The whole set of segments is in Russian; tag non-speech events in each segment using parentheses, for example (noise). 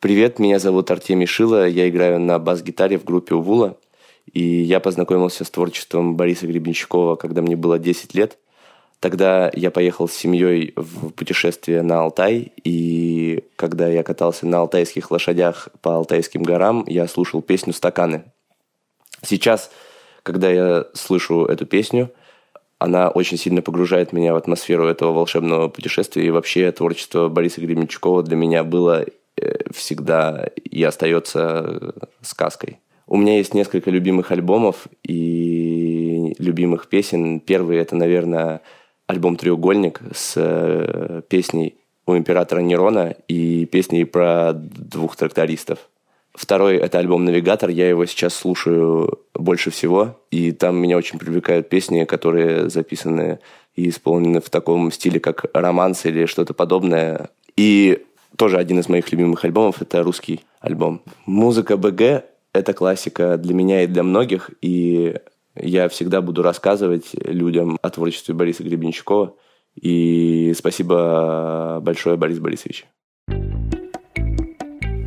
Привет, меня зовут Артемий Шила, я играю на бас-гитаре в группе Увула, и я познакомился с творчеством Бориса Гребенщикова, когда мне было 10 лет. Тогда я поехал с семьей в путешествие на Алтай, и когда я катался на алтайских лошадях по Алтайским горам, я слушал песню «Стаканы». Сейчас, когда я слышу эту песню, она очень сильно погружает меня в атмосферу этого волшебного путешествия, и вообще творчество Бориса Гребенщикова для меня было всегда и остается сказкой. У меня есть несколько любимых альбомов и любимых песен. Первый это, наверное, альбом «Треугольник» с э, песней у императора Нерона и песней про двух трактористов. Второй – это альбом «Навигатор». Я его сейчас слушаю больше всего. И там меня очень привлекают песни, которые записаны и исполнены в таком стиле, как романс или что-то подобное. И тоже один из моих любимых альбомов, это русский альбом. Музыка БГ – это классика для меня и для многих, и я всегда буду рассказывать людям о творчестве Бориса Гребенщикова. И спасибо большое, Борис Борисович.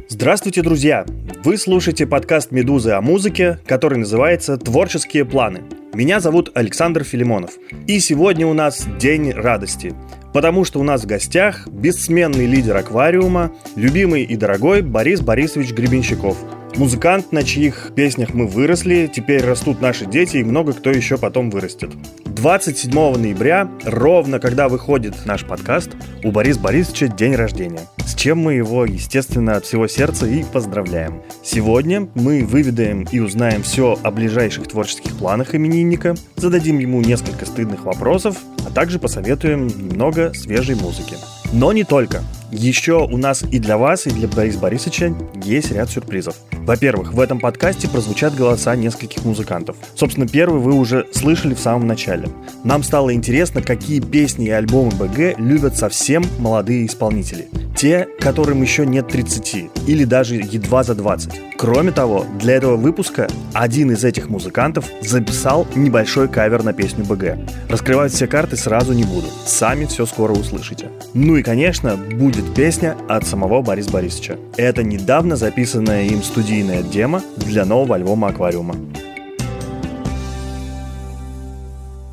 Здравствуйте, друзья! Вы слушаете подкаст «Медузы» о музыке, который называется «Творческие планы». Меня зовут Александр Филимонов. И сегодня у нас День радости. Потому что у нас в гостях бессменный лидер аквариума, любимый и дорогой Борис Борисович Гребенщиков. Музыкант, на чьих песнях мы выросли, теперь растут наши дети и много кто еще потом вырастет. 27 ноября, ровно когда выходит наш подкаст, у Бориса Борисовича день рождения. С чем мы его, естественно, от всего сердца и поздравляем. Сегодня мы выведаем и узнаем все о ближайших творческих планах именинника, зададим ему несколько стыдных вопросов, а также посоветуем немного свежей музыки. Но не только. Еще у нас и для вас, и для Бориса Борисовича есть ряд сюрпризов. Во-первых, в этом подкасте прозвучат голоса нескольких музыкантов. Собственно, первый вы уже слышали в самом начале. Нам стало интересно, какие песни и альбомы БГ любят совсем молодые исполнители. Те, которым еще нет 30 или даже едва за 20. Кроме того, для этого выпуска один из этих музыкантов записал небольшой кавер на песню БГ. Раскрывать все карты сразу не буду. Сами все скоро услышите. Ну и, конечно, будет песня от самого Бориса Борисовича. Это недавно записанная им студийная демо для нового альбома «Аквариума».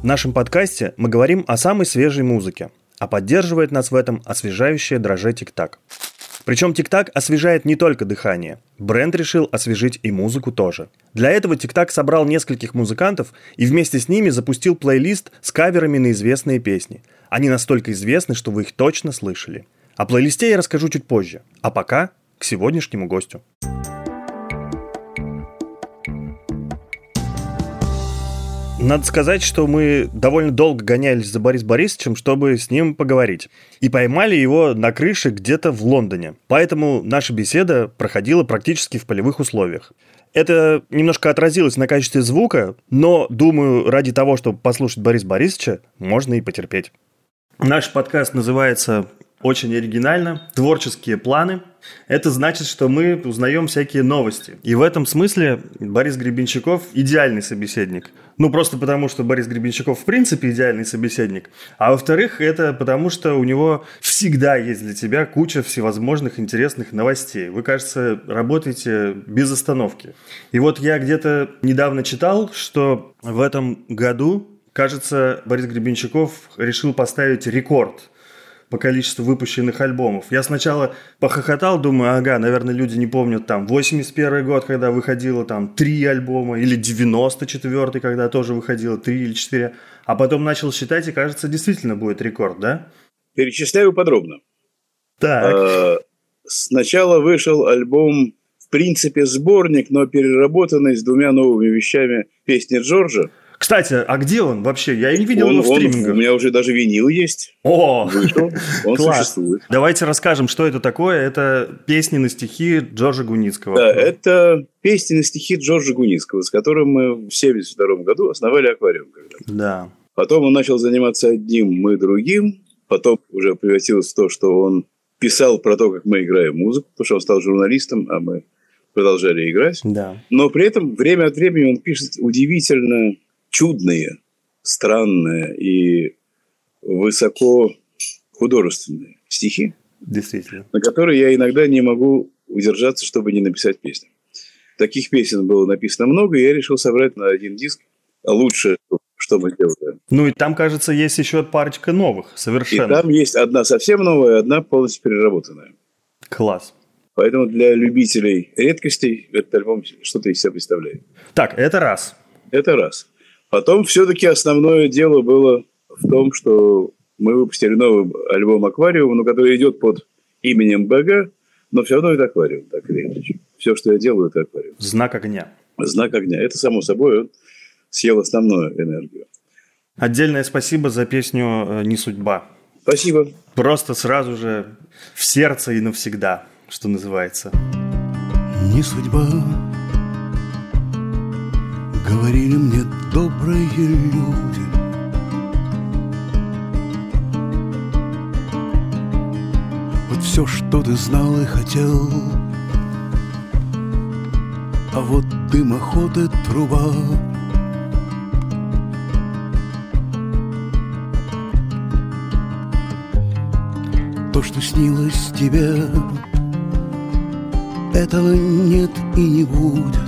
В нашем подкасте мы говорим о самой свежей музыке, а поддерживает нас в этом освежающее дроже тик-так. Причем ТикТак освежает не только дыхание. Бренд решил освежить и музыку тоже. Для этого ТикТак собрал нескольких музыкантов и вместе с ними запустил плейлист с каверами на известные песни. Они настолько известны, что вы их точно слышали. О плейлисте я расскажу чуть позже. А пока к сегодняшнему гостю. Надо сказать, что мы довольно долго гонялись за Борис Борисовичем, чтобы с ним поговорить. И поймали его на крыше где-то в Лондоне. Поэтому наша беседа проходила практически в полевых условиях. Это немножко отразилось на качестве звука, но, думаю, ради того, чтобы послушать Борис Борисовича, можно и потерпеть. Наш подкаст называется очень оригинально. Творческие планы. Это значит, что мы узнаем всякие новости. И в этом смысле Борис Гребенщиков идеальный собеседник. Ну, просто потому, что Борис Гребенщиков в принципе идеальный собеседник. А во-вторых, это потому, что у него всегда есть для тебя куча всевозможных интересных новостей. Вы, кажется, работаете без остановки. И вот я где-то недавно читал, что в этом году, кажется, Борис Гребенщиков решил поставить рекорд – по количеству выпущенных альбомов. Я сначала похохотал, думаю, ага, наверное, люди не помнят там 81 год, когда выходило там три альбома, или 94 когда тоже выходило три или четыре. А потом начал считать, и кажется, действительно будет рекорд, да? Перечисляю подробно. Так. А, сначала вышел альбом, в принципе, сборник, но переработанный с двумя новыми вещами песни Джорджа. Кстати, а где он вообще? Я не видел он, его в стримингах. у меня уже даже винил есть. О, Вышел. он класс. существует. Давайте расскажем, что это такое. Это песни на стихи Джорджа Гуницкого. Да, это песни на стихи Джорджа Гуницкого, с которым мы в 1972 году основали аквариум. Когда-то. Да. Потом он начал заниматься одним, мы другим. Потом уже превратилось в то, что он писал про то, как мы играем музыку, потому что он стал журналистом, а мы продолжали играть. Да. Но при этом время от времени он пишет удивительно чудные, странные и высоко художественные стихи, Действительно. на которые я иногда не могу удержаться, чтобы не написать песню. Таких песен было написано много, и я решил собрать на один диск лучше, что мы делаем. Ну и там, кажется, есть еще парочка новых, совершенно. И там есть одна совсем новая, одна полностью переработанная. Класс. Поэтому для любителей редкостей этот альбом что-то из себя представляет. Так, это раз. Это раз. Потом все-таки основное дело было в том, что мы выпустили новый альбом «Аквариум», но который идет под именем БГ, но все равно это аквариум, так или иначе. Все, что я делаю, это аквариум. Знак огня. Знак огня. Это, само собой, он съел основную энергию. Отдельное спасибо за песню э, «Не судьба». Спасибо. Просто сразу же в сердце и навсегда, что называется. Не судьба, говорили мне добрые люди. Вот все, что ты знал и хотел, а вот дымоход и труба — то, что снилось тебе, этого нет и не будет.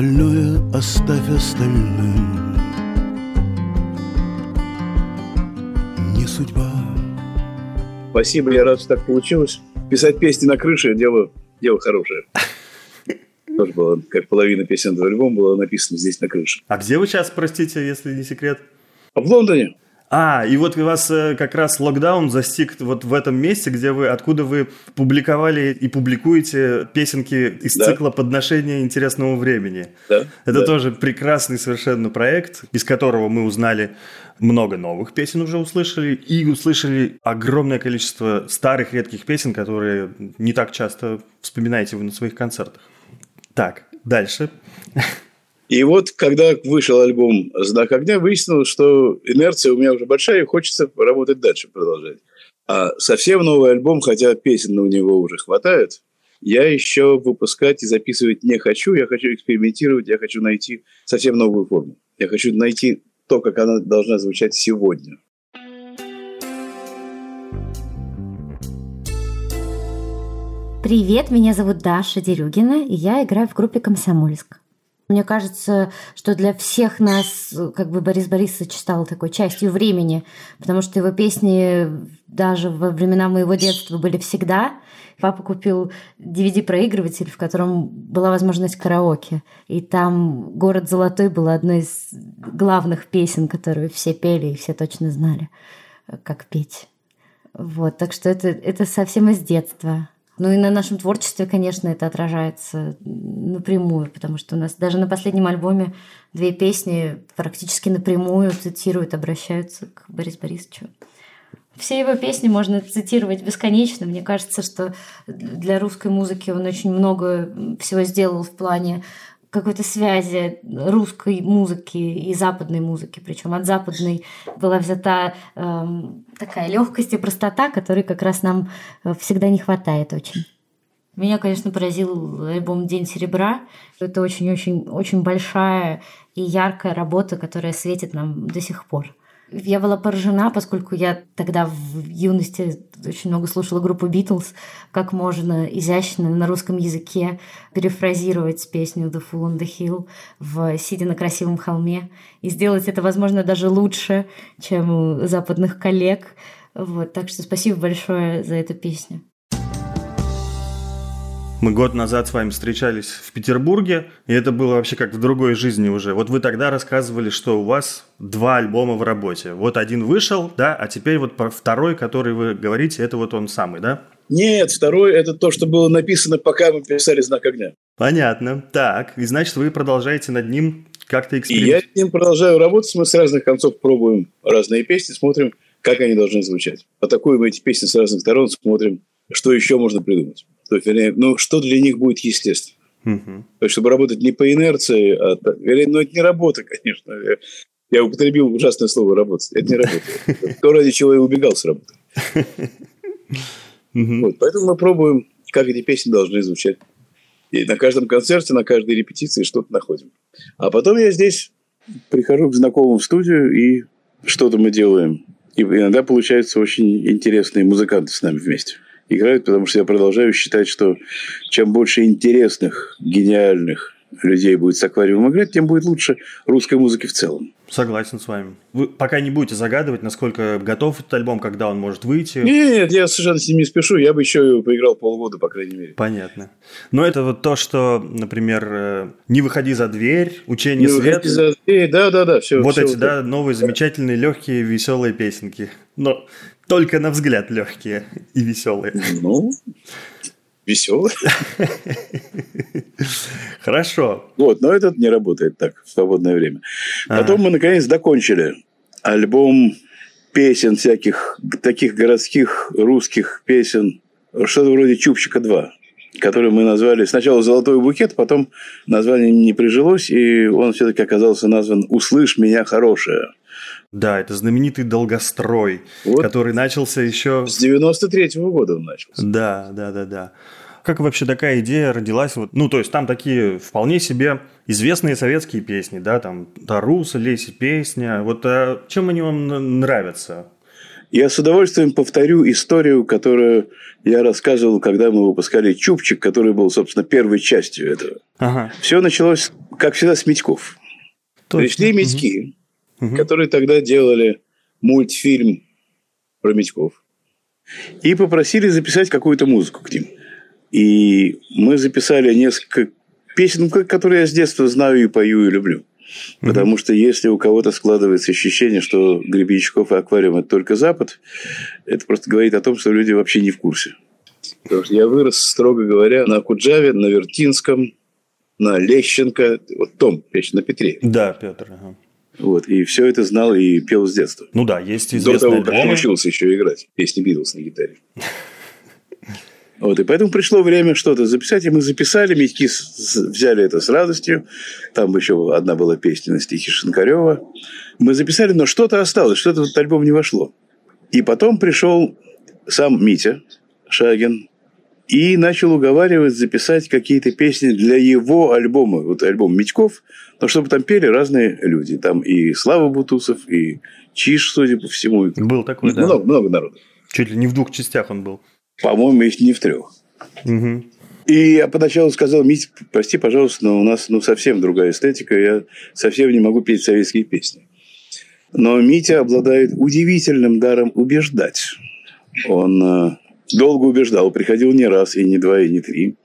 Остальное оставь остальным. Не судьба. Спасибо, я рад, что так получилось. Писать песни на крыше – дело, дело хорошее (laughs) тоже было, как половина песен этого альбома была написана здесь на крыше. А где вы сейчас, простите, если не секрет? В Лондоне. А, и вот у вас э, как раз локдаун застиг вот в этом месте, где вы, откуда вы публиковали и публикуете песенки из да. цикла подношения интересного времени. Да. Это да. тоже прекрасный совершенно проект, из которого мы узнали много новых песен уже услышали и услышали огромное количество старых редких песен, которые не так часто вспоминаете вы на своих концертах. Так, дальше. (laughs) И вот, когда вышел альбом «Знак огня», выяснилось, что инерция у меня уже большая, и хочется работать дальше, продолжать. А совсем новый альбом, хотя песен у него уже хватает, я еще выпускать и записывать не хочу. Я хочу экспериментировать, я хочу найти совсем новую форму. Я хочу найти то, как она должна звучать сегодня. Привет, меня зовут Даша Дерюгина, и я играю в группе «Комсомольск». Мне кажется, что для всех нас, как бы Борис Борисович стал такой частью времени, потому что его песни даже во времена моего детства были всегда. Папа купил DVD-проигрыватель, в котором была возможность караоке. И там «Город золотой» была одной из главных песен, которые все пели и все точно знали, как петь. Вот, так что это, это совсем из детства. Ну и на нашем творчестве, конечно, это отражается напрямую, потому что у нас даже на последнем альбоме две песни практически напрямую цитируют, обращаются к Борису Борисовичу. Все его песни можно цитировать бесконечно. Мне кажется, что для русской музыки он очень много всего сделал в плане какой-то связи русской музыки и западной музыки. Причем от западной была взята эм, такая легкость и простота, которой как раз нам э, всегда не хватает очень. Меня, конечно, поразил альбом «День серебра». Это очень-очень-очень большая и яркая работа, которая светит нам до сих пор. Я была поражена, поскольку я тогда в юности очень много слушала группу Битлз, как можно изящно на русском языке перефразировать песню «The Fool on the Hill» в «Сидя на красивом холме» и сделать это, возможно, даже лучше, чем у западных коллег. Вот, так что спасибо большое за эту песню. Мы год назад с вами встречались в Петербурге, и это было вообще как в другой жизни уже. Вот вы тогда рассказывали, что у вас два альбома в работе. Вот один вышел, да, а теперь вот второй, который вы говорите, это вот он самый, да? Нет, второй – это то, что было написано, пока мы писали «Знак огня». Понятно. Так, и значит, вы продолжаете над ним как-то экспериментировать? И я с ним продолжаю работать. Мы с разных концов пробуем разные песни, смотрим, как они должны звучать. Атакуем эти песни с разных сторон, смотрим, что еще можно придумать. То есть, вернее, ну, что для них будет естественно. Угу. То есть, чтобы работать не по инерции, а, вернее, ну, это не работа, (laughs) конечно. Я, я употребил ужасное слово «работать». Это не работа. То, ради чего я убегал с работы. Вот, поэтому мы пробуем, как эти песни должны звучать. И на каждом концерте, на каждой репетиции что-то находим. А потом я здесь прихожу к знакомым в студию, и что-то мы делаем И иногда получаются очень интересные музыканты с нами вместе. Играют, потому что я продолжаю считать, что чем больше интересных, гениальных людей будет с аквариумом играть, тем будет лучше русской музыки в целом. Согласен с вами. Вы пока не будете загадывать, насколько готов этот альбом, когда он может выйти. Нет, я совершенно с ним не спешу. Я бы еще поиграл полгода, по крайней мере. Понятно. Но это вот то, что, например, э, «Не выходи за дверь», «Учение не света». за дверь, да-да-да. Все, вот все эти, вот да, новые, замечательные, легкие, веселые песенки. Но только на взгляд легкие и веселые. Ну, веселый. Хорошо. Вот, но этот не работает так в свободное время. Потом мы, наконец, закончили альбом песен всяких, таких городских русских песен, что-то вроде «Чупчика 2», который мы назвали сначала «Золотой букет», потом название не прижилось, и он все-таки оказался назван «Услышь меня, хорошая». Да, это знаменитый долгострой, вот. который начался еще... С 93-го года он начался. Да, да, да, да. Как вообще такая идея родилась? Вот, ну, то есть там такие вполне себе известные советские песни, да, там Таруса, Леси песня. Вот а чем они вам нравятся? Я с удовольствием повторю историю, которую я рассказывал, когда мы выпускали «Чупчик», который был, собственно, первой частью этого. Ага. Все началось, как всегда, с Митьков. Точно. Пришли Митьки, угу. которые тогда делали мультфильм про Митьков. И попросили записать какую-то музыку к ним. И мы записали несколько песен, которые я с детства знаю и пою и люблю. Mm-hmm. Потому что если у кого-то складывается ощущение, что Гребенщиков и аквариум – это только Запад, это просто говорит о том, что люди вообще не в курсе. Потому что я вырос, строго говоря, на Куджаве, на Вертинском, на Лещенко, вот том, печь на Петре. Да, Петр. Ага. Вот, и все это знал и пел с детства. Ну да, есть известные До того, как научился еще играть песни Битлз на гитаре. (laughs) Вот, и поэтому пришло время что-то записать, и мы записали, Митьки взяли это с радостью. Там еще одна была песня на стихи Шинкарева. Мы записали, но что-то осталось, что-то в этот альбом не вошло. И потом пришел сам Митя Шагин и начал уговаривать записать какие-то песни для его альбома, вот альбом Митьков, но чтобы там пели разные люди. Там и Слава Бутусов, и Чиш, судя по всему. Был такой, много, да. Много народу. Чуть ли не в двух частях он был. По-моему, если не в трех. Угу. И я поначалу сказал, Мить, прости, пожалуйста, но у нас ну, совсем другая эстетика, я совсем не могу петь советские песни. Но Митя обладает удивительным даром убеждать. Он э, долго убеждал, приходил не раз, и не два, и не три.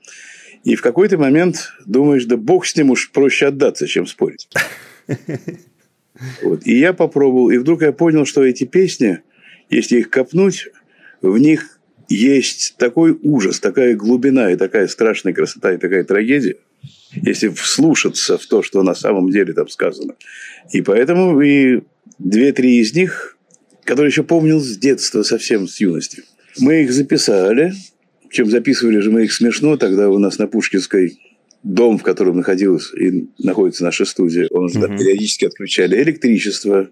И в какой-то момент думаешь, да бог с ним уж проще отдаться, чем спорить. Вот. И я попробовал, и вдруг я понял, что эти песни, если их копнуть, в них есть такой ужас, такая глубина и такая страшная красота и такая трагедия, если вслушаться в то, что на самом деле там сказано. И поэтому и две-три из них, которые еще помнил с детства, совсем с юности, мы их записали, чем записывали же мы их смешно, тогда у нас на Пушкинской дом, в котором находилась и находится наша студия, он же угу. периодически отключали электричество,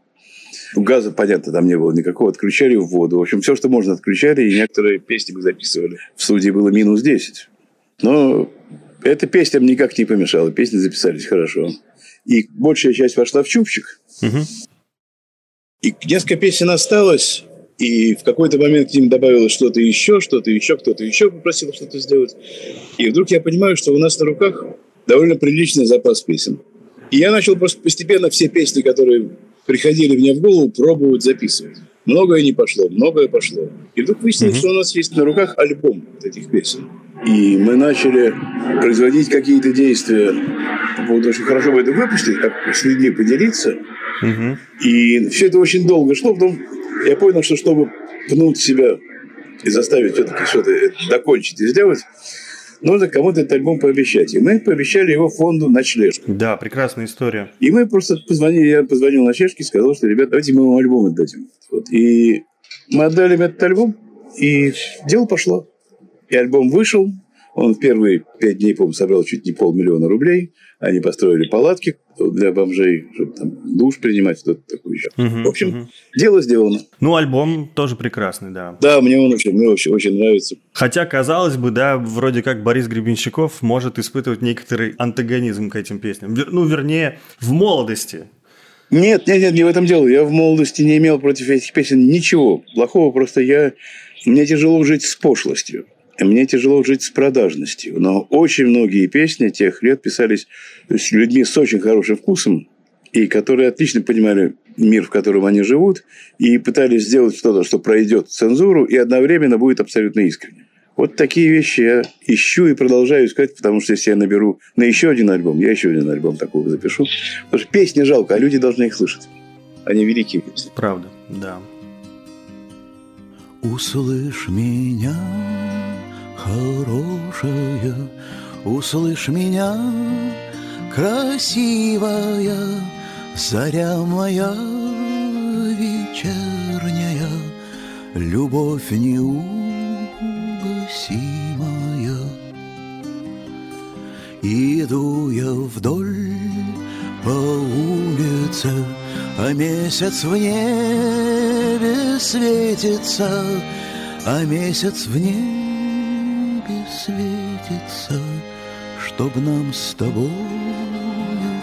Газа, понятно, там не было никакого. Отключали в воду. В общем, все, что можно, отключали. И некоторые песни мы записывали. В студии было минус 10. Но эта песня мне никак не помешала. Песни записались хорошо. И большая часть вошла в чупчик. Угу. И несколько песен осталось. И в какой-то момент к ним добавилось что-то еще, что-то еще, кто-то еще попросил что-то сделать. И вдруг я понимаю, что у нас на руках довольно приличный запас песен. И я начал просто постепенно все песни, которые приходили мне в голову пробовать записывать. Многое не пошло, многое пошло. И вдруг выяснилось, mm-hmm. что у нас есть на руках альбом этих песен. И мы начали производить какие-то действия по поводу, что хорошо бы это выпустить, как с людьми поделиться. Mm-hmm. И все это очень долго шло. Потом я понял, что чтобы пнуть себя и заставить все-таки что-то докончить и сделать, нужно кому-то этот альбом пообещать. И мы пообещали его фонду «Ночлежка». Да, прекрасная история. И мы просто позвонили, я позвонил «Ночлежке» и сказал, что, ребят, давайте мы вам альбом отдадим. Вот. И мы отдали им этот альбом, и дело пошло. И альбом вышел, он в первые пять дней, по-моему, собрал чуть не полмиллиона рублей. Они построили палатки для бомжей, чтобы там душ принимать, что-то такое еще. Угу, в общем, угу. дело сделано. Ну, альбом тоже прекрасный, да. Да, мне он очень, мне очень, очень нравится. Хотя, казалось бы, да, вроде как Борис Гребенщиков может испытывать некоторый антагонизм к этим песням. Ну, вернее, в молодости Нет, нет, нет, не в этом дело. Я в молодости не имел против этих песен ничего плохого. Просто я... Мне тяжело жить с пошлостью. Мне тяжело жить с продажностью. Но очень многие песни тех лет писались с людьми с очень хорошим вкусом, и которые отлично понимали мир, в котором они живут, и пытались сделать что-то, что пройдет цензуру и одновременно будет абсолютно искренне. Вот такие вещи я ищу и продолжаю искать, потому что если я наберу на еще один альбом, я еще один альбом такого запишу. Потому что песни жалко, а люди должны их слышать. Они великие песни. Правда, да. Услышь меня, хорошая, услышь меня, красивая, заря моя вечерняя, любовь неугасимая. Иду я вдоль по улице, а месяц в небе светится, а месяц в небе светится, чтоб нам с тобою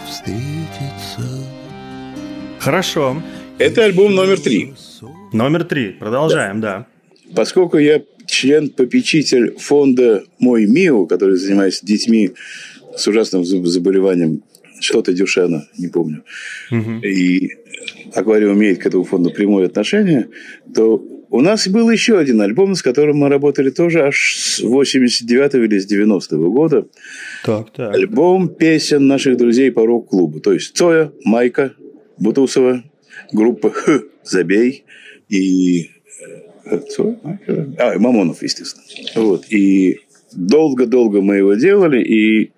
встретиться. Хорошо. Это альбом номер три. Номер три. Продолжаем, да. Поскольку я член-попечитель фонда «Мой МИО», который занимается детьми с ужасным заболеванием что-то Дюшена, не помню, и аквариум имеет к этому фонду прямое отношение, то у нас был еще один альбом, с которым мы работали тоже аж с 89 или с 90 -го года. Так, так. Альбом песен наших друзей по рок-клубу. То есть Цоя, Майка, Бутусова, группа Х, Забей и... э, Цоя, Майка, а, и Мамонов, естественно. Вот. И долго-долго мы его делали, и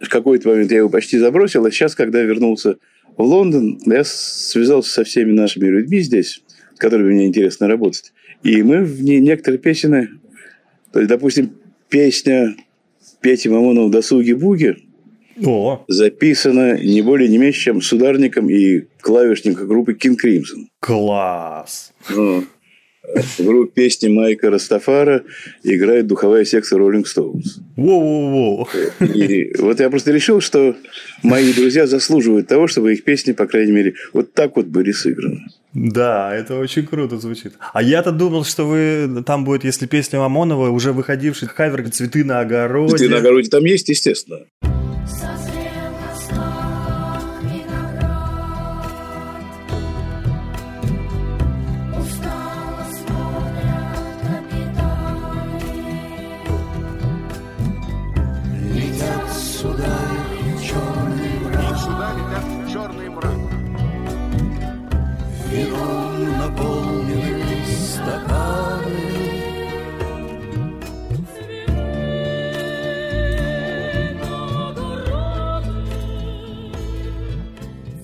в какой-то момент я его почти забросил, а сейчас, когда вернулся в Лондон, я связался со всеми нашими людьми здесь, с которыми мне интересно работать. И мы в ней некоторые песни, то есть, допустим, песня Пети Мамонова «Досуги-буги» О, записана не более не меньше, чем с ударником и клавишником группы King Crimson. класс. Ну, В группе песни Майка Растафара играет духовая секция Rolling Stones. Воу-воу-воу. И вот я просто решил, что мои друзья заслуживают того, чтобы их песни, по крайней мере, вот так вот были сыграны. Да, это очень круто звучит. А я-то думал, что вы там будет, если песня Мамонова, уже выходивший кавер «Цветы на огороде». Ты на огороде там есть, естественно.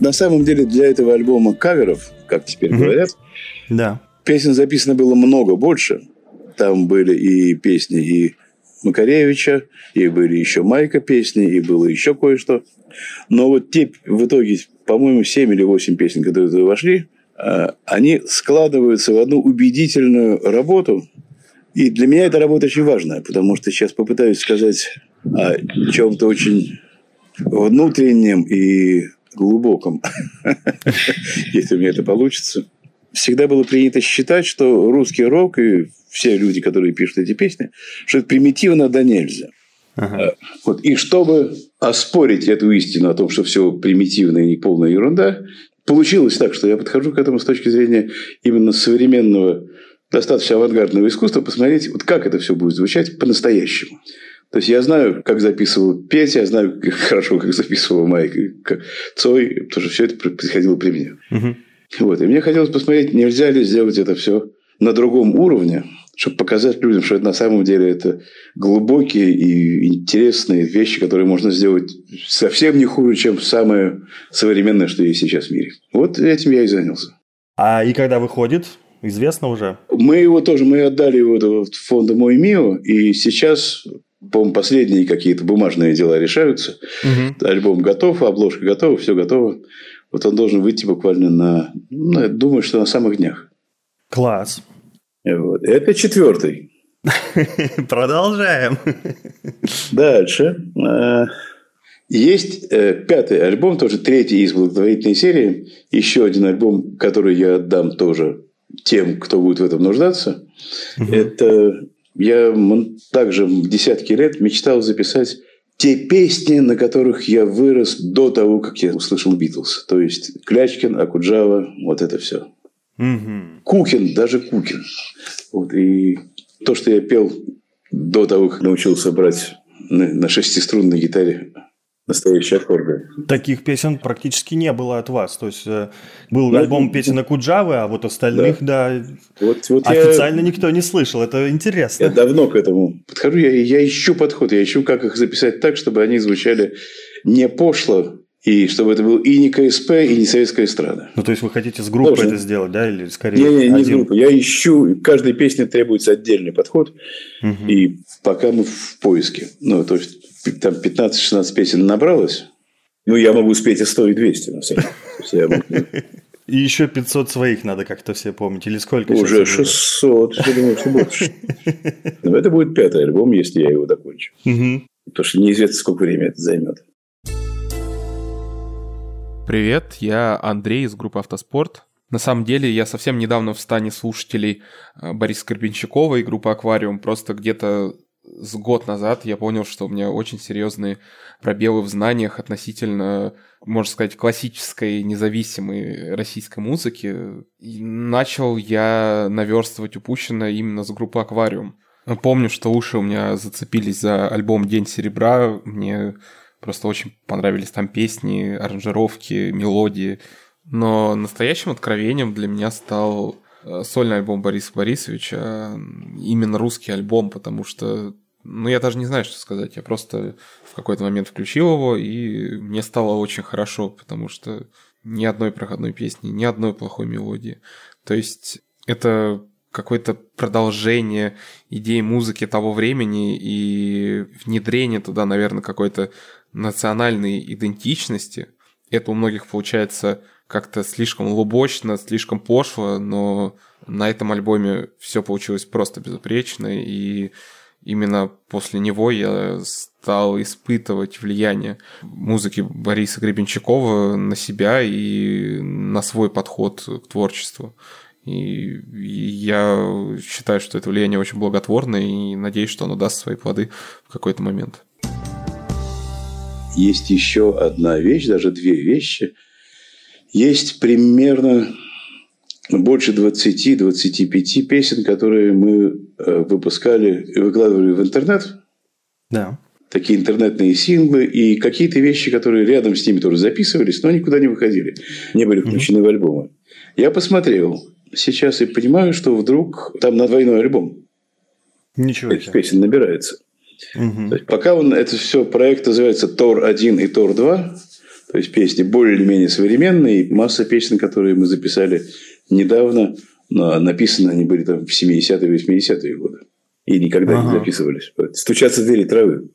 На самом деле для этого альбома каверов, как теперь говорят, Да. песен записано было много больше. Там были и песни и Макаревича, и были еще Майка песни, и было еще кое-что. Но вот те в итоге, по-моему, 7 или 8 песен, которые туда вошли, э, они складываются в одну убедительную работу. И для меня эта работа очень важная, потому что сейчас попытаюсь сказать о чем-то очень внутреннем и глубоком, (laughs) если у меня это получится. Всегда было принято считать, что русский рок и все люди, которые пишут эти песни, что это примитивно да нельзя. Ага. Вот. И чтобы оспорить эту истину о том, что все примитивно и полная ерунда, получилось так, что я подхожу к этому с точки зрения именно современного, достаточно авангардного искусства, посмотреть, вот как это все будет звучать по-настоящему. То есть я знаю, как записывал Петя, я знаю как (laughs) хорошо, как записывал Майк как Цой, потому что все это происходило при мне. Мгм. Вот. И мне хотелось посмотреть, нельзя ли сделать это все на другом уровне, чтобы показать людям, что это на самом деле это глубокие и интересные вещи, которые можно сделать совсем не хуже, чем самое современное, что есть сейчас в мире. Вот этим я и занялся. А и когда выходит, известно уже? Мы его тоже, мы отдали его в фонд «Мой МИО», и сейчас, по-моему, последние какие-то бумажные дела решаются. Альбом готов, обложка готова, все готово. Вот он должен выйти буквально на, ну, я думаю, что на самых днях. Класс. Вот. Это четвертый. (laughs) Продолжаем. Дальше. Э, Есть э, пятый альбом, тоже третий из благотворительной серии. Еще один альбом, который я отдам тоже тем, кто будет в этом нуждаться. Это я также в десятки лет мечтал записать те песни, на которых я вырос до того, как я услышал Битлз. То есть Клячкин, Акуджава, вот это все. Мгм. Кукин, даже Кукин. Вот, и то, что я пел до того, как научился брать на, на шестиструнной гитаре настоящие аккорды. Таких песен практически не было от вас. То есть э, был Ну, альбом ну, песен Куджавы, а вот остальных, да, Вот, вот официально никто не слышал. Это интересно. я, я давно к этому подхожу. Я, я ищу подход, я ищу, как их записать так, чтобы они звучали не пошло, и чтобы это был и не КСП, и не советская эстрада. Ну, то есть вы хотите с группой Должен. это сделать, да, или скорее Не, не, не один? группа. Я ищу, каждой песне требуется отдельный подход, Мгм. и пока мы в поиске. Ну, то есть, там 15-16 песен набралось. Ну, я могу спеть и 100, и 200, на самом деле. Могу- И еще 500 своих надо как-то все помнить. Или сколько Уже их было? 600. Я думаю, что больше. Но это будет пятый альбом, если я его закончу. Мгм. Потому что неизвестно, сколько времени это займет. Привет, я Андрей из группы «Автоспорт». На самом деле, я совсем недавно в стане слушателей э, Бориса Карпенчакова и группы «Аквариум». Просто где-то с год назад я понял, что у меня очень серьезные пробелы в знаниях относительно, можно сказать, классической независимой российской музыки. И начал я наверстывать упущенное именно с группы «Аквариум». Помню, что уши у меня зацепились за альбом «День серебра». Мне просто очень понравились там песни, аранжировки, мелодии. Но настоящим откровением для меня стал сольный альбом Бориса Борисовича, именно русский альбом, потому что, ну, я даже не знаю, что сказать. Я просто в какой-то момент включил его, и мне стало очень хорошо, потому что ни одной проходной песни, ни одной плохой мелодии. То есть это какое-то продолжение идеи музыки того времени и внедрение туда, наверное, какой-то национальной идентичности. Это у многих получается как-то слишком лубочно, слишком пошло, но на этом альбоме все получилось просто безупречно, и именно после него я стал испытывать влияние музыки Бориса Гребенщикова на себя и на свой подход к творчеству. И я считаю, что это влияние очень благотворное, и надеюсь, что оно даст свои плоды в какой-то момент. Есть еще одна вещь, даже две вещи. Есть примерно больше 20-25 песен, которые мы э, выпускали и выкладывали в интернет. Да. Такие интернетные синглы и какие-то вещи, которые рядом с ними тоже записывались, но никуда не выходили. Не были включены в альбомы. Я посмотрел сейчас и понимаю, что вдруг там на двойной альбом Ничего этих песен набирается. То есть, пока он, это все проект называется Тор-1 и Тор-2, то есть песни более или менее современные, и масса песен, которые мы записали недавно, но написаны они были там в 70-е 80-е годы. И никогда не Ага. записывались. «Стучаться в двери травы».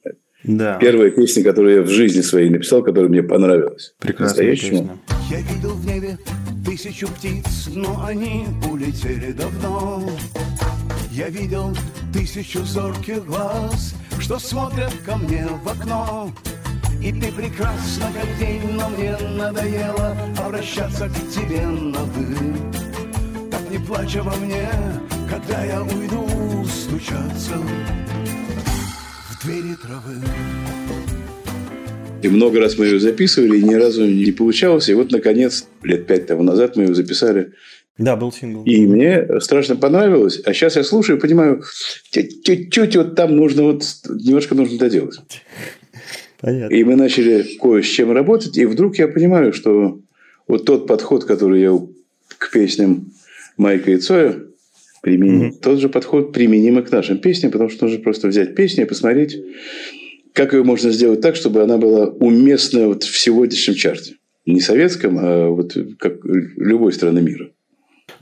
Да. Первая песня, которую я в жизни своей написал, которая мне понравилась. Прекрасная песня. Я видел в небе тысячу птиц, но они улетели давно. Я видел тысячу зорких глаз, что смотрят ко мне в окно. И ты прекрасна, как день, но мне надоело обращаться к тебе на «вы». Так не плачь обо мне, когда я уйду стучаться в двери травы. И много раз мы ее записывали, и ни разу не получалось. И вот, наконец, лет пять тому назад мы ее записали. Да, был сингл. И мне страшно понравилось. А сейчас я слушаю и понимаю, чуть-чуть вот там нужно вот немножко нужно доделать. Понятно. И мы начали кое с чем работать. И вдруг я понимаю, что вот тот подход, который я к песням Майка и Цоя применил, тот же подход применим и к нашим песням, потому что нужно просто взять песню и посмотреть, как ее можно сделать так, чтобы она была уместна вот в сегодняшнем чарте. Не советском, а вот как любой страны мира.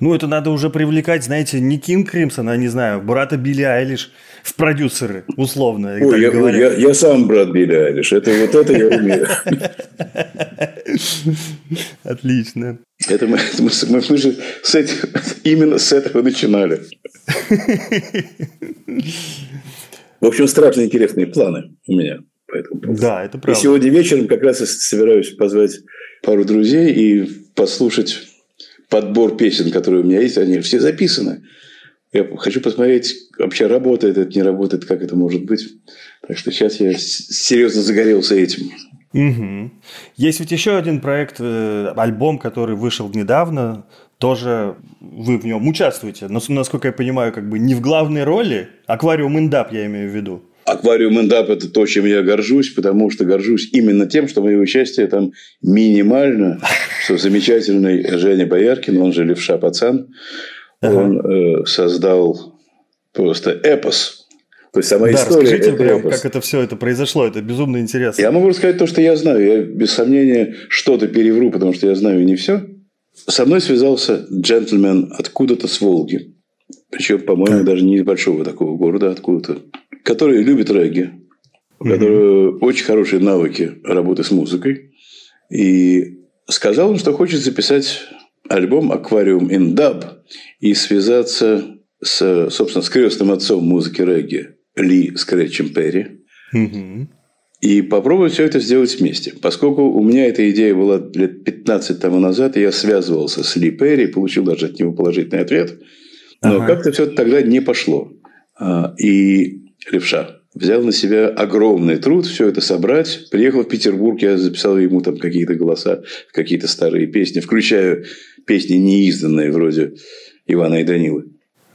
Ну, это надо уже привлекать, знаете, не Кинг Кримсон, а, не знаю, брата Билли Айлиш в продюсеры, условно. и Ой, я, говоря. я- я сам брат Билли Айлиш. Это вот это я умею. Отлично. Это мы, это мы, мы- мы же с этим, именно с этого начинали. В общем, страшно интересные планы у меня по этому поводу. Да, это И правда. сегодня вечером как раз и собираюсь позвать пару друзей и послушать подбор песен, которые у меня есть. Они все записаны. Я хочу посмотреть, вообще работает это, не работает, как это может быть. Так что сейчас я серьезно загорелся этим. Мгм. Есть ведь еще один проект, э, альбом, который вышел недавно. Тоже вы в нем участвуете. Но, насколько я понимаю, как бы не в главной роли. Аквариум Индап я имею в виду. Аквариум Эндап – это то, чем я горжусь, потому что горжусь именно тем, что мое участие там минимально, что замечательный Женя Бояркин, он же Левша Пацан, он э, создал просто эпос. То есть сама да, история расскажите это прям, эпос. как это все это произошло. Это безумно интересно. Я могу рассказать то, что я знаю. Я без сомнения что-то перевру, потому что я знаю не все. Со мной связался джентльмен откуда-то с Волги. Причем, по-моему, даже не из большого такого города, откуда-то. Который любит регги. У которого очень хорошие навыки работы с музыкой. И сказал он, что хочет записать альбом «Аквариум in Dub» и связаться с, собственно, с крестным отцом музыки регги Ли Скретчем Перри Мгм. и попробовать все это сделать вместе. Поскольку у меня эта идея была лет 15 тому назад, и я связывался с Ли Перри, получил даже от него положительный ответ, но Ага. как-то все тогда не пошло. А, И Левша взял на себя огромный труд все это собрать. Приехал в Петербург, я записал ему там какие-то голоса, какие-то старые песни, включая песни неизданные, вроде Ивана и Данилы.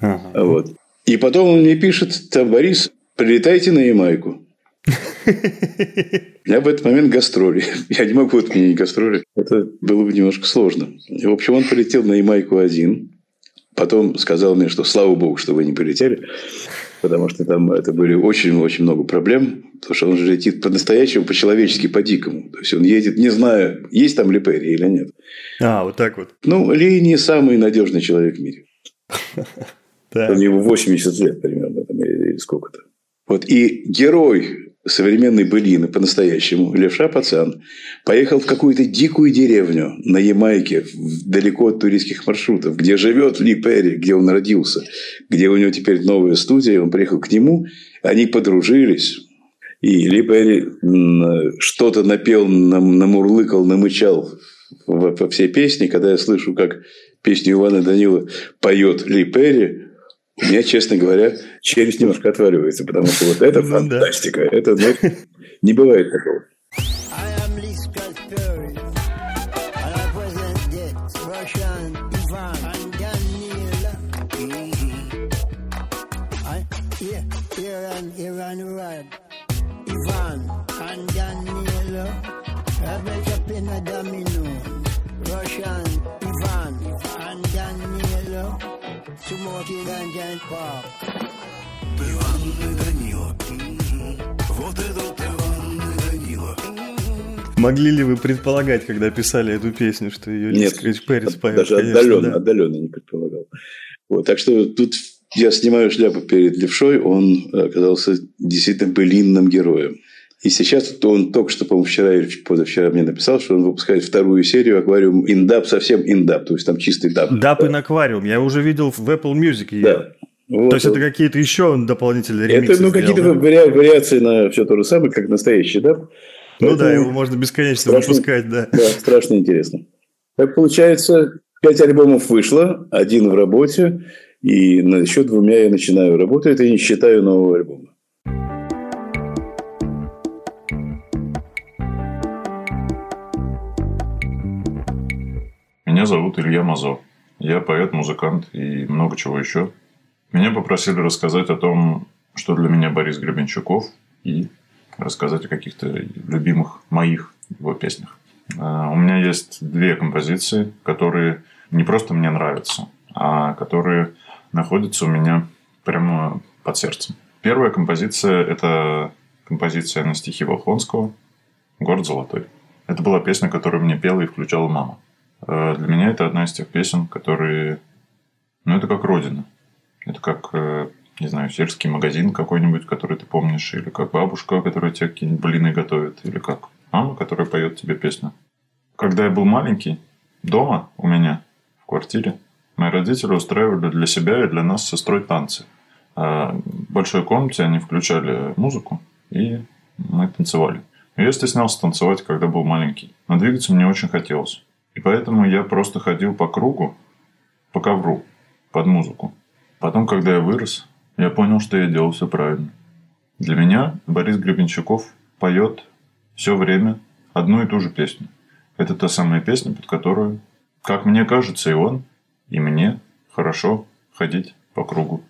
Ага. Вот. И потом он мне пишет, там, Борис, прилетайте на Ямайку. (laughs) Меня в этот момент гастроли. Я не могу отменить гастроли. Это было бы немножко сложно. И, в общем, он полетел на Ямайку один. Потом сказал мне, что слава богу, что вы не полетели. Потому что там это были очень-очень много проблем. Потому что он же летит по-настоящему, по-человечески, по-дикому. То есть, он едет, не зная, есть там Липерри или нет. А, вот так вот. Ну, Ли не самый надежный человек в мире. (laughs) У него 80 лет примерно, или сколько-то. Вот. И герой современной былины по-настоящему, Левша Пацан, поехал в какую-то дикую деревню на Ямайке, далеко от туристских маршрутов, где живет Ли Перри, где он родился, где у него теперь новая студия. Он приехал к нему, они подружились. И Ли Перри что-то напел, нам- намурлыкал, намычал во, во все песни. Когда я слышу, как песню Ивана Данила поет Ли Перри, у меня, честно говоря, челюсть немножко отваливается, потому что вот это Ну фантастика. Это ну, не бывает такого. Russian Ivan and Daniel. Mm-hmm. I, yeah, Iran, Iran, Rad, Ivan and Daniel. I bet up in a domino. Russian Ivan and Daniel. Smoking ganja and park. Иван и Данила. Вот идут Иван и Данила. Могли ли вы предполагать, когда писали эту песню, что ее Нет, Скретч Перри споет? даже Конечно, отдаленно, да. отдаленно не предполагал. Вот, так что тут я снимаю шляпу перед левшой, он оказался действительно былинным героем. И сейчас он только что, по-моему, вчера или позавчера мне написал, что он выпускает вторую серию «Аквариум in Dub», совсем in Dub, то есть там чистый даб. Даб и аквариум. Я уже видел в Apple Music. Да. Вот, То есть это вот. какие-то еще дополнительные ремиксы Это ну, какие-то вари- вариации на все то же самое, как настоящий даб. Ну да, его можно бесконечно страшно- выпускать, да. Да, страшно интересно. Так получается, пять альбомов вышло, один в работе, и еще двумя я начинаю работать, и не считаю нового альбома. Меня зовут Илья Мазов. Я поэт, музыкант и много чего еще. Меня попросили рассказать о том, что для меня Борис Гребенщиков, и рассказать о каких-то любимых моих его песнях. А, У меня есть две композиции, которые не просто мне нравятся, а которые находятся у меня прямо под сердцем. Первая композиция – это композиция на стихи Волхонского «Город золотой». Это была песня, которую мне пела и включала мама. Э, Для меня это одна из тех песен, которые... Ну, это как родина. Это как, э, не знаю, сельский магазин какой-нибудь, который ты помнишь, или как бабушка, которая тебе какие-нибудь блины готовит, или как мама, которая поет тебе песню. Когда я был маленький, дома у меня, в квартире, мои родители устраивали для себя и для нас с сестрой танцы. А В большой комнате они включали музыку и мы танцевали. Я стеснялся танцевать, когда был маленький. Но двигаться мне очень хотелось. И поэтому я просто ходил по кругу, по ковру, под музыку. Потом, когда я вырос, я понял, что я делал все правильно. Для меня Борис Гребенщиков поет все время одну и ту же песню. Это та самая песня, под которую, как мне кажется, и он, и мне хорошо ходить по кругу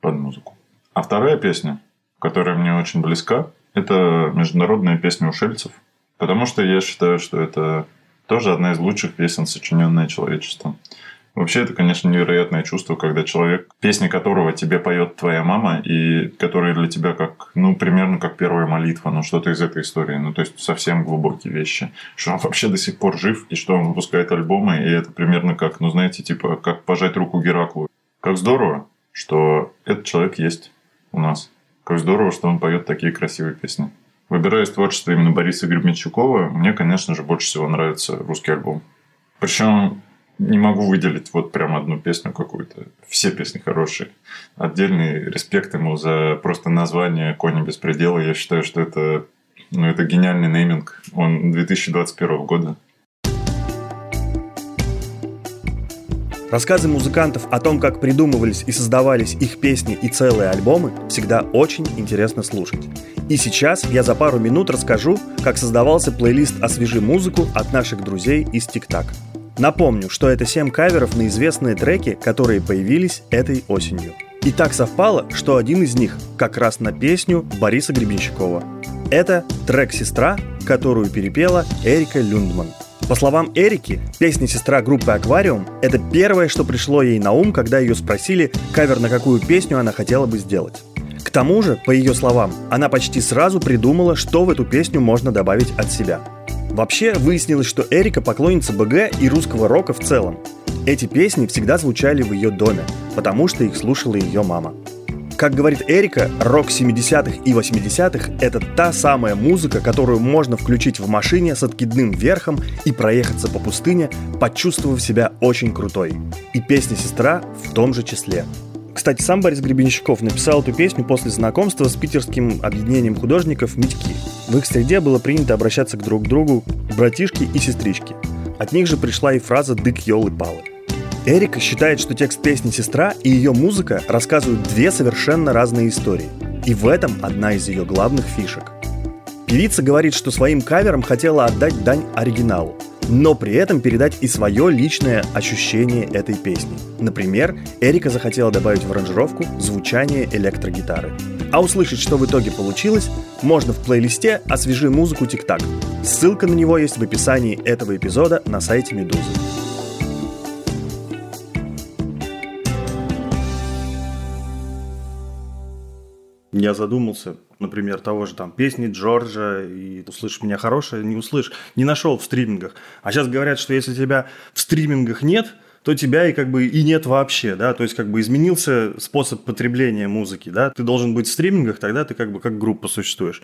под музыку. А вторая песня, которая мне очень близка, это международная песня ушельцев. Потому что я считаю, что это тоже одна из лучших песен, сочиненная человечеством. Вообще, это, конечно, невероятное чувство, когда человек, песни которого тебе поет твоя мама, и который для тебя как, ну, примерно как первая молитва, ну, что-то из этой истории, ну, то есть совсем глубокие вещи, что он вообще до сих пор жив, и что он выпускает альбомы, и это примерно как, ну, знаете, типа, как пожать руку Гераклу. Как здорово, что этот человек есть у нас. Как здорово, что он поет такие красивые песни. Выбирая из творчества именно Бориса Гребенщикова, мне, конечно же, больше всего нравится русский альбом. Причем не могу выделить вот прям одну песню какую-то. Все песни хорошие. Отдельный респект ему за просто название «Кони без предела». Я считаю, что это, ну, это гениальный нейминг. Он 2021 года. Рассказы музыкантов о том, как придумывались и создавались их песни и целые альбомы, всегда очень интересно слушать. И сейчас я за пару минут расскажу, как создавался плейлист «Освежи музыку» от наших друзей из ТикТак. Напомню, что это 7 каверов на известные треки, которые появились этой осенью. И так совпало, что один из них как раз на песню Бориса Гребенщикова. Это трек «Сестра», которую перепела Эрика Люндман. По словам Эрики, песня «Сестра» группы «Аквариум» — это первое, что пришло ей на ум, когда ее спросили, кавер на какую песню она хотела бы сделать. К тому же, по ее словам, она почти сразу придумала, что в эту песню можно добавить от себя. Вообще, выяснилось, что Эрика поклонница БГ и русского рока в целом. Эти песни всегда звучали в ее доме, потому что их слушала ее мама. Как говорит Эрика, рок 70-х и 80-х – это та самая музыка, которую можно включить в машине с откидным верхом и проехаться по пустыне, почувствовав себя очень крутой. И песня «Сестра» в том же числе. Кстати, сам Борис Гребенщиков написал эту песню после знакомства с питерским объединением художников «Митьки». В их среде было принято обращаться к друг другу братишки и сестрички. От них же пришла и фраза «дык, ёлы, палы». Эрика считает, что текст песни «Сестра» и ее музыка рассказывают две совершенно разные истории. И в этом одна из ее главных фишек. Певица говорит, что своим кавером хотела отдать дань оригиналу, но при этом передать и свое личное ощущение этой песни. Например, Эрика захотела добавить в аранжировку звучание электрогитары. А услышать, что в итоге получилось, можно в плейлисте «Освежи музыку ТикТак». Ссылка на него есть в описании этого эпизода на сайте Медузы. Я задумался, например, того же там песни Джорджа и «Услышь меня хорошее», не услышь, не нашел в стримингах. А сейчас говорят, что если тебя в стримингах нет, то тебя и как бы и нет вообще, да, то есть как бы изменился способ потребления музыки, да, ты должен быть в стримингах, тогда ты как бы как группа существуешь.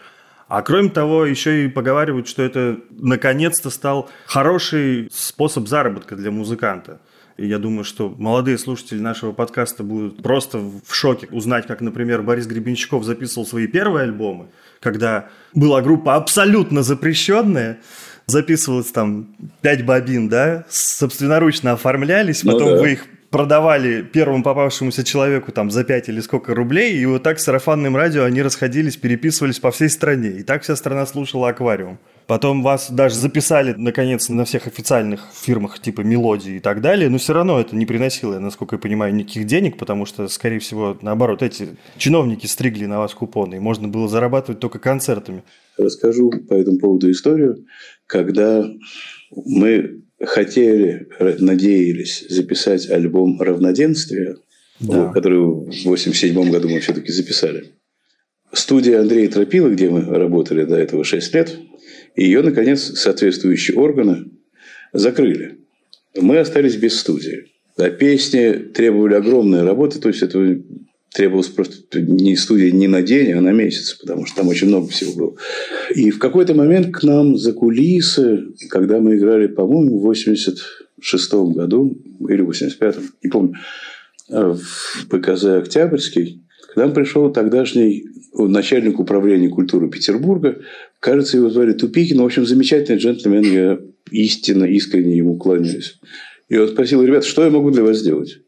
А кроме того, еще и поговаривают, что это наконец-то стал хороший способ заработка для музыканта. И я думаю, что молодые слушатели нашего подкаста будут просто в шоке узнать, как, например, Борис Гребенщиков записывал свои первые альбомы, когда была группа абсолютно запрещенная, записывалось там 5 бобин, да, собственноручно оформлялись, Ну потом да. вы их продавали первому попавшемуся человеку там за 5 или сколько рублей, и вот так с сарафанным радио они расходились, переписывались по всей стране. И так вся страна слушала «Аквариум». Потом вас даже записали, наконец, на всех официальных фирмах типа «Мелодии» и так далее, но все равно это не приносило, насколько я понимаю, никаких денег, потому что, скорее всего, наоборот, эти чиновники стригли на вас купоны, и можно было зарабатывать только концертами. Расскажу по этому поводу историю, когда мы хотели, надеялись записать альбом «Равноденствие», Да. который в 87 году мы все-таки записали. Студия Андрея Тропила, где мы работали до этого 6 лет, ее, наконец, соответствующие органы закрыли. Мы остались без студии. А песни требовали огромной работы, то есть это требовалось просто не студия не на день, а на месяц, потому что там очень много всего было. И в какой-то момент к нам за кулисы, когда мы играли, по-моему, в 86 году или в 85-м, не помню, э, в ПКЗ «Октябрьский», к нам пришел тогдашний начальник управления культуры Петербурга. Кажется, его звали Тупикин. В общем, замечательный джентльмен. Я истинно, искренне ему кланяюсь. И он спросил, ребят, что я могу для вас сделать?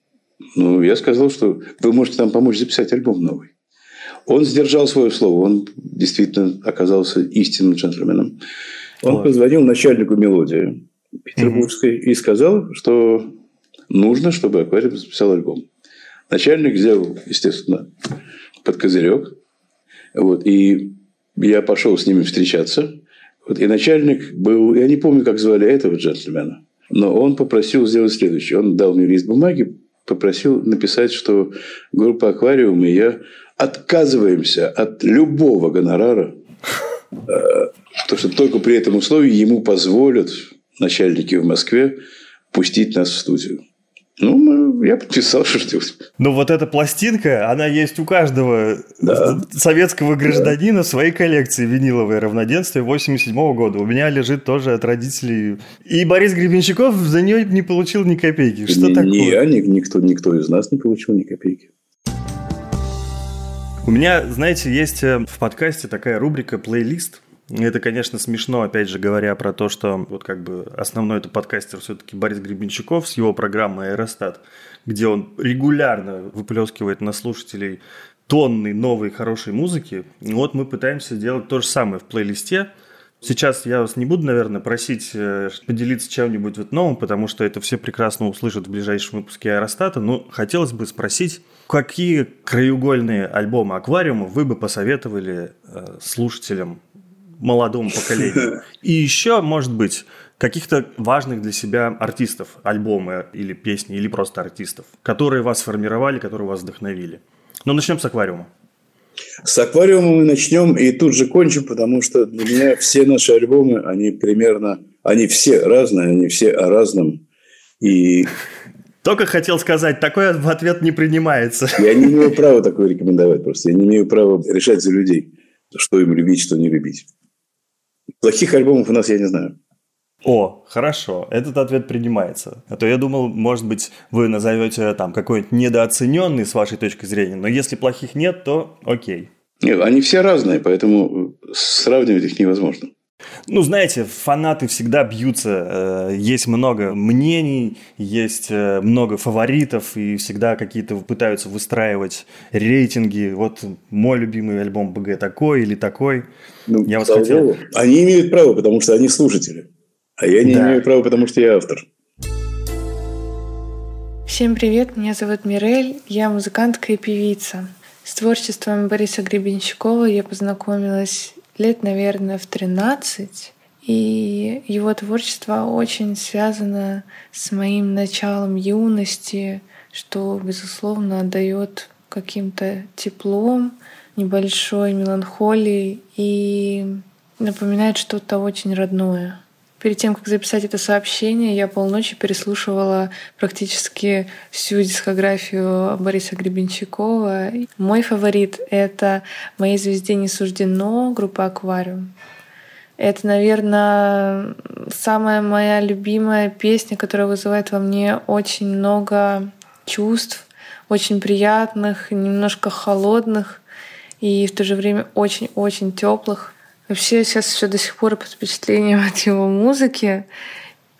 Ну, я сказал, что вы можете нам помочь записать альбом новый. Он сдержал свое слово. Он действительно оказался истинным джентльменом. Он Класс. позвонил начальнику мелодии петербургской и сказал, что нужно, чтобы аквариум записал альбом. Начальник взял, естественно, под козырек. Вот, и я пошел с ними встречаться. Вот, и начальник был, я не помню, как звали этого джентльмена, но он попросил сделать следующее. Он дал мне лист бумаги, попросил написать, что группа «Аквариум» и я отказываемся от любого гонорара, э, то что только при этом условии ему позволят начальники в Москве пустить нас в студию. Ну, я подписал, что делать. Ну, вот эта пластинка, она есть у каждого Да. советского гражданина в своей коллекции виниловое равноденствие 87 года. У меня лежит тоже от родителей. И Борис Гребенщиков за нее не получил ни копейки. Что ни, такое? ни я, ни- никто, никто из нас не получил ни копейки. У меня, знаете, есть э, в подкасте такая рубрика «Плейлист». Это, конечно, смешно, опять же, говоря про то, что вот как бы основной это подкастер все-таки Борис Гребенщиков с его программой «Аэростат», где он регулярно выплескивает на слушателей тонны новой хорошей музыки. Вот мы пытаемся делать то же самое в плейлисте. Сейчас я вас не буду, наверное, просить э, поделиться чем-нибудь вот новым, потому что это все прекрасно услышат в ближайшем выпуске Аэростата. Но хотелось бы спросить, какие краеугольные альбомы Аквариума вы бы посоветовали э, слушателям молодому поколению? (laughs) И еще, может быть, каких-то важных для себя артистов, альбомы или песни, или просто артистов, которые вас сформировали, которые вас вдохновили. Ну, начнем с аквариума. С аквариума мы начнем и тут же кончим, потому что для меня все наши альбомы, они примерно, они все разные, они все о разном. И (laughs) Только хотел сказать, такой в ответ не принимается. (laughs) я не имею права такое рекомендовать просто. Я не имею права решать за людей, что им любить, что не любить. Плохих альбомов у нас я не знаю. О, хорошо, этот ответ принимается. А то я думал, может быть, вы назовете там какой-нибудь недооцененный с вашей точки зрения, но если плохих нет, то окей. Нет, они все разные, поэтому сравнивать их невозможно. Ну, знаете, фанаты всегда бьются. э, Есть много мнений, есть э, много фаворитов, и всегда какие-то пытаются выстраивать рейтинги. Вот мой любимый альбом БГ такой или такой. Ну, Я вас хотел- богу. Они имеют право, потому что они слушатели. А я не Да. имею права, потому что я автор. Всем привет, меня зовут Мирель, я музыкантка и певица. С творчеством Бориса Гребенщикова я познакомилась лет, наверное, в 13. И его творчество очень связано с моим началом юности, что, безусловно, отдает каким-то теплом, небольшой меланхолией и напоминает что-то очень родное. Перед тем, как записать это сообщение, я полночи переслушивала практически всю дискографию Бориса Гребенщикова. Мой фаворит — это «Моей звезде не суждено» группа «Аквариум». Это, наверное, самая моя любимая песня, которая вызывает во мне очень много чувств, очень приятных, немножко холодных и в то же время очень-очень теплых. Вообще сейчас все до сих пор под впечатлением (laughs) от его музыки.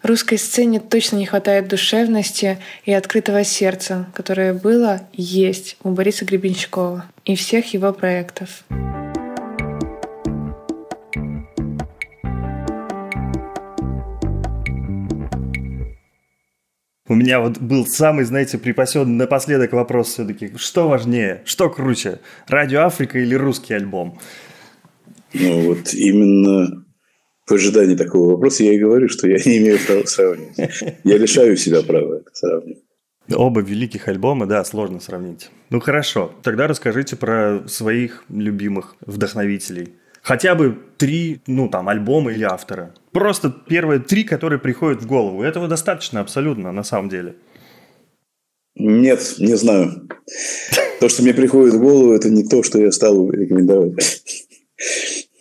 Русской сцене точно не хватает душевности и открытого сердца, которое было и есть у Бориса Гребенщикова и всех его проектов. У меня вот был самый, знаете, припасенный напоследок вопрос все-таки. Что важнее? Что круче? Радио Африка или русский альбом? Ну, вот именно в ожидании такого вопроса я и говорю, что я не имею права сравнивать. Я лишаю себя права это сравнивать. Оба великих альбома, да, сложно сравнить. Ну хорошо, тогда расскажите про своих любимых вдохновителей. Хотя бы три, ну там, альбома или автора. Просто первые три, которые приходят в голову. Этого достаточно абсолютно, на самом деле. Нет, не знаю. То, что мне приходит в голову, это не то, что я стал рекомендовать.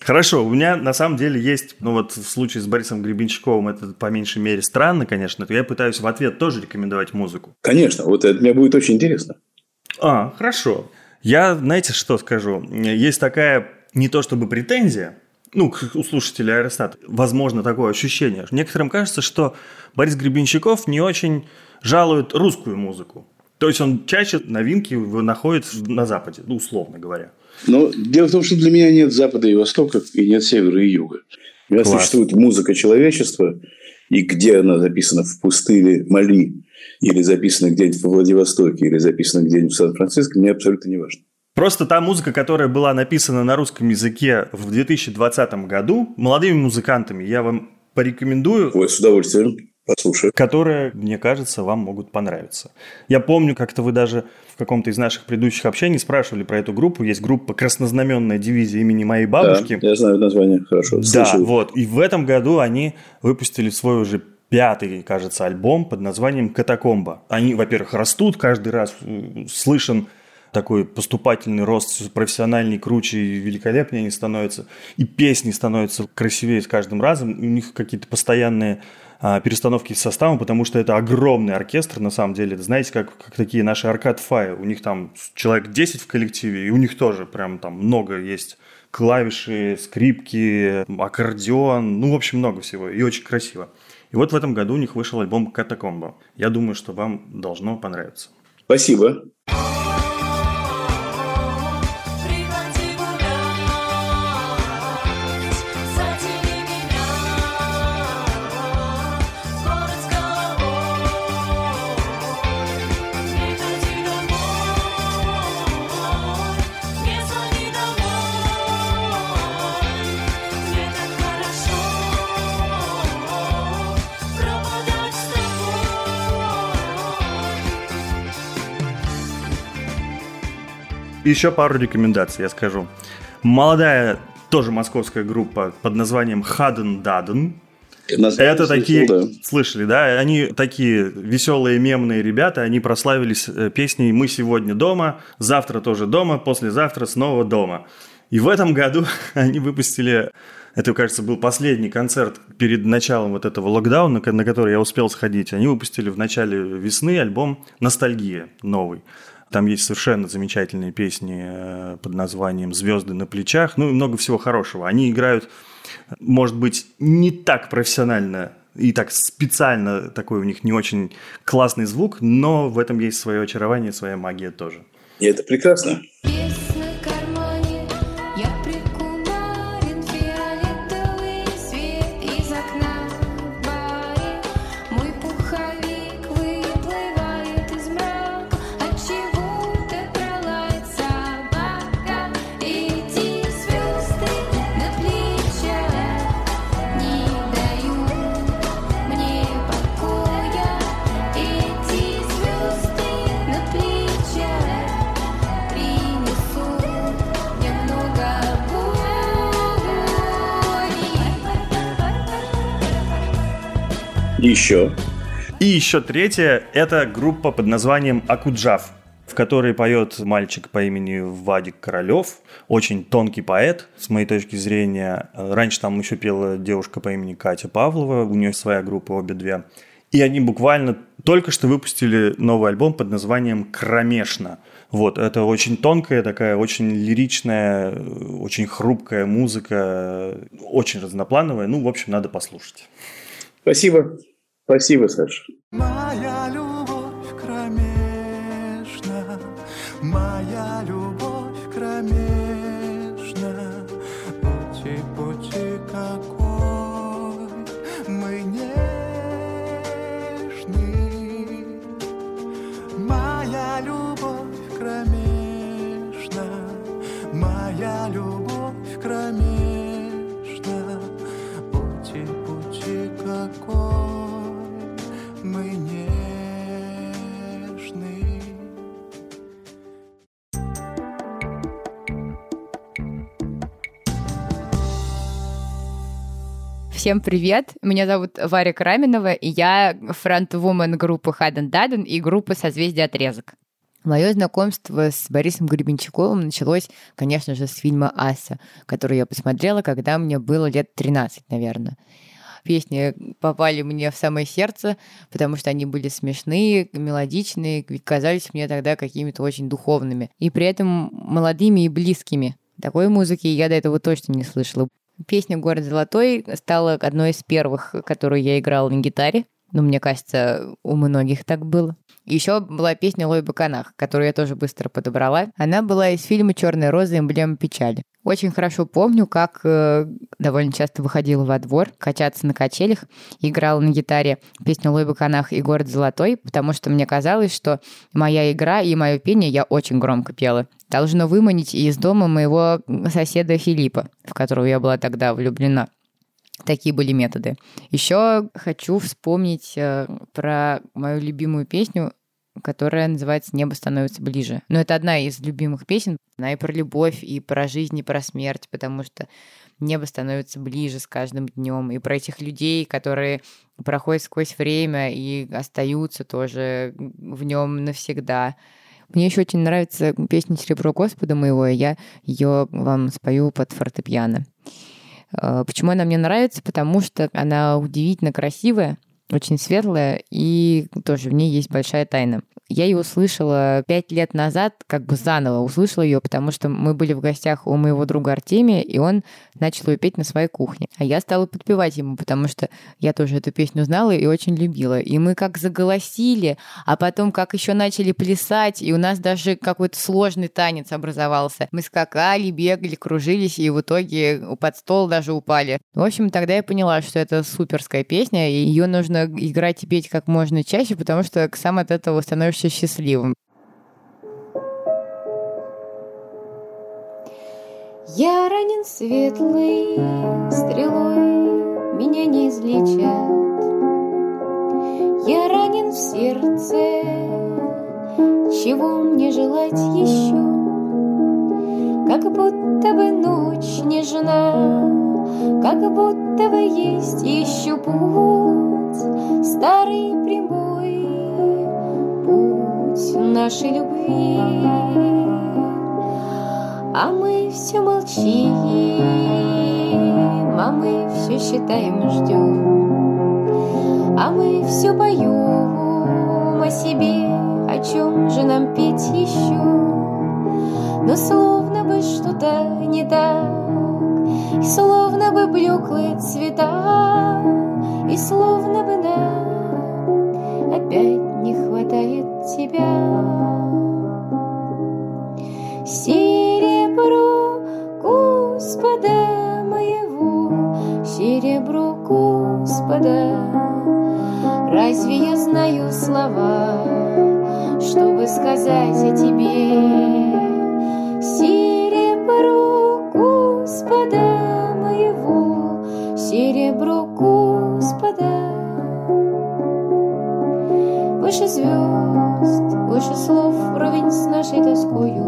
Хорошо, у меня на самом деле есть, ну вот в случае с Борисом Гребенщиковым это по меньшей мере странно, конечно, то я пытаюсь в ответ тоже рекомендовать музыку. Конечно, вот это мне будет очень интересно. А, хорошо. Я, знаете, что скажу? Есть такая не то чтобы претензия, ну, к- у слушателей Аэростат, возможно, такое ощущение. Некоторым кажется, что Борис Гребенщиков не очень жалует русскую музыку. То есть он чаще новинки находит на Западе, ну, условно говоря. Но дело в том, что для меня нет Запада и Востока, и нет Севера и Юга. У меня Класс. существует музыка человечества, и где она записана в пустыне Мали, или записана где-нибудь во Владивостоке, или записана где-нибудь в Сан-Франциско, мне абсолютно не важно. Просто та музыка, которая была написана на русском языке в 2020 году молодыми музыкантами, я вам порекомендую, Ой, с удовольствием послушаю. которые, мне кажется, вам могут понравиться. Я помню, как-то вы даже в каком-то из наших предыдущих общений спрашивали про эту группу. Есть группа «Краснознаменная дивизия имени моей бабушки». Да, я знаю название хорошо. Да, слышал. вот. И в этом году они выпустили свой уже пятый, кажется, альбом под названием «Катакомба». Они, во-первых, растут каждый раз, э, слышен такой поступательный рост, всё профессиональней, круче и великолепнее они становятся. И песни становятся красивее с каждым разом. И у них какие-то постоянные перестановки с составом, потому что это огромный оркестр, на самом деле. Знаете, как, как такие наши Аркад Фай. У них там человек 10 в коллективе, и у них тоже прям там много есть клавиши, скрипки, аккордеон, ну, в общем, много всего, и очень красиво. И вот в этом году у них вышел альбом «Катакомба». Я думаю, что вам должно понравиться. Спасибо. Приходи Еще пару рекомендаций я скажу. Молодая, тоже московская группа под названием Хаден Даден. Это слышал, такие, да. слышали, да? Они такие веселые мемные ребята, они прославились э, песней «Мы сегодня дома», «Завтра тоже дома», «Послезавтра снова дома». И в этом году (laughs) они выпустили, это, кажется, был последний концерт перед началом вот этого локдауна, на который я успел сходить. Они выпустили в начале весны альбом «Ностальгия» новый. Там есть совершенно замечательные песни э, под названием «Звезды на плечах», ну и много всего хорошего. Они играют, может быть, не так профессионально и так специально такой у них не очень классный звук, но в этом есть свое очарование, своя магия тоже. И это прекрасно. Есть боли. Еще. И еще третье – это группа под названием «Акуджав», в которой поет мальчик по имени Вадик Королев, очень тонкий поэт, с моей точки зрения. Раньше там еще пела девушка по имени Катя Павлова, у нее своя группа, обе две. И они буквально только что выпустили новый альбом под названием «Кромешно». Вот, это очень тонкая такая, очень лиричная, очень хрупкая музыка, очень разноплановая. Ну, в общем, надо послушать. Спасибо. Спасибо, Саша. Всем привет! Меня зовут Варя Краменова, и я фронтвумен группы Хаден Даден и группы «Созвездие отрезок». Мое знакомство с Борисом Гребенщиковым началось, конечно же, с фильма «Ася», который я посмотрела, когда мне было лет 13, наверное. песни попали мне в самое сердце, потому что они были смешные, мелодичные, казались мне тогда какими-то очень духовными. И при этом молодыми и близкими. Такой музыки я до этого точно не слышала. Песня «Город золотой» стала одной из первых, которую я играла на гитаре. Ну, мне кажется, у многих так было. Еще была песня «Лой Баканах», которую я тоже быстро подобрала. Она была из фильма «Черная роза. Эмблема печали». Очень хорошо помню, как э, довольно часто выходила во двор качаться на качелях, играла на гитаре песню «Лой Баканах» и «Город золотой», потому что мне казалось, что моя игра и мое пение я очень громко пела. Должно выманить из дома моего соседа Филиппа, в которого я была тогда влюблена. Такие были методы. Еще хочу вспомнить э, про мою любимую песню, которая называется «Небо становится ближе». Но это одна из любимых песен. Она и про любовь, и про жизнь, и про смерть, потому что небо становится ближе с каждым днем. И про этих людей, которые проходят сквозь время и остаются тоже в нем навсегда. Мне еще очень нравится песня «Серебро Господа моего», и я ее вам спою под фортепиано. Э, Почему она мне нравится? Потому что она удивительно красивая, очень светлая, и тоже в ней есть большая тайна. Я ее услышала пять лет назад, как бы заново услышала ее, потому что мы были в гостях у моего друга Артемия, и он начал ее петь на своей кухне. А я стала подпевать ему, потому что я тоже эту песню знала и очень любила. И мы как заголосили, а потом как еще начали плясать, и у нас даже какой-то сложный танец образовался. Мы скакали, бегали, кружились, и в итоге под стол даже упали. В общем, тогда я поняла, что это суперская песня, и ее нужно играть и петь как можно чаще, потому что сам от этого становишься счастливым. Я ранен светлой стрелой, меня не излечат. Я ранен в сердце, чего мне желать еще? Как будто бы ночь нежна, как будто бы есть еще путь, старый прямой путь нашей любви. А мы все молчим, а мы все считаем, ждем, а мы все поем о себе, о чем же нам петь еще. Но бы что-то не так, и словно бы блеклые цвета, и словно бы нам опять не хватает тебя. Серебро Господа моего, серебро Господа, разве я знаю слова, чтобы сказать о тебе? Выше звезд, выше слов, вровень с нашей тоскою.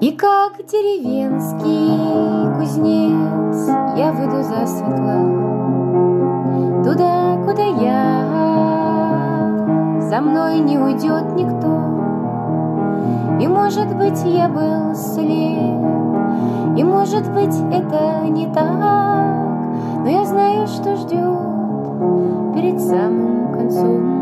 И как деревенский кузнец я выйду за светла Туда, куда я За мной не уйдет никто. И может быть я был слеп И может быть это не так. Но я знаю, что ждет Перед самым концом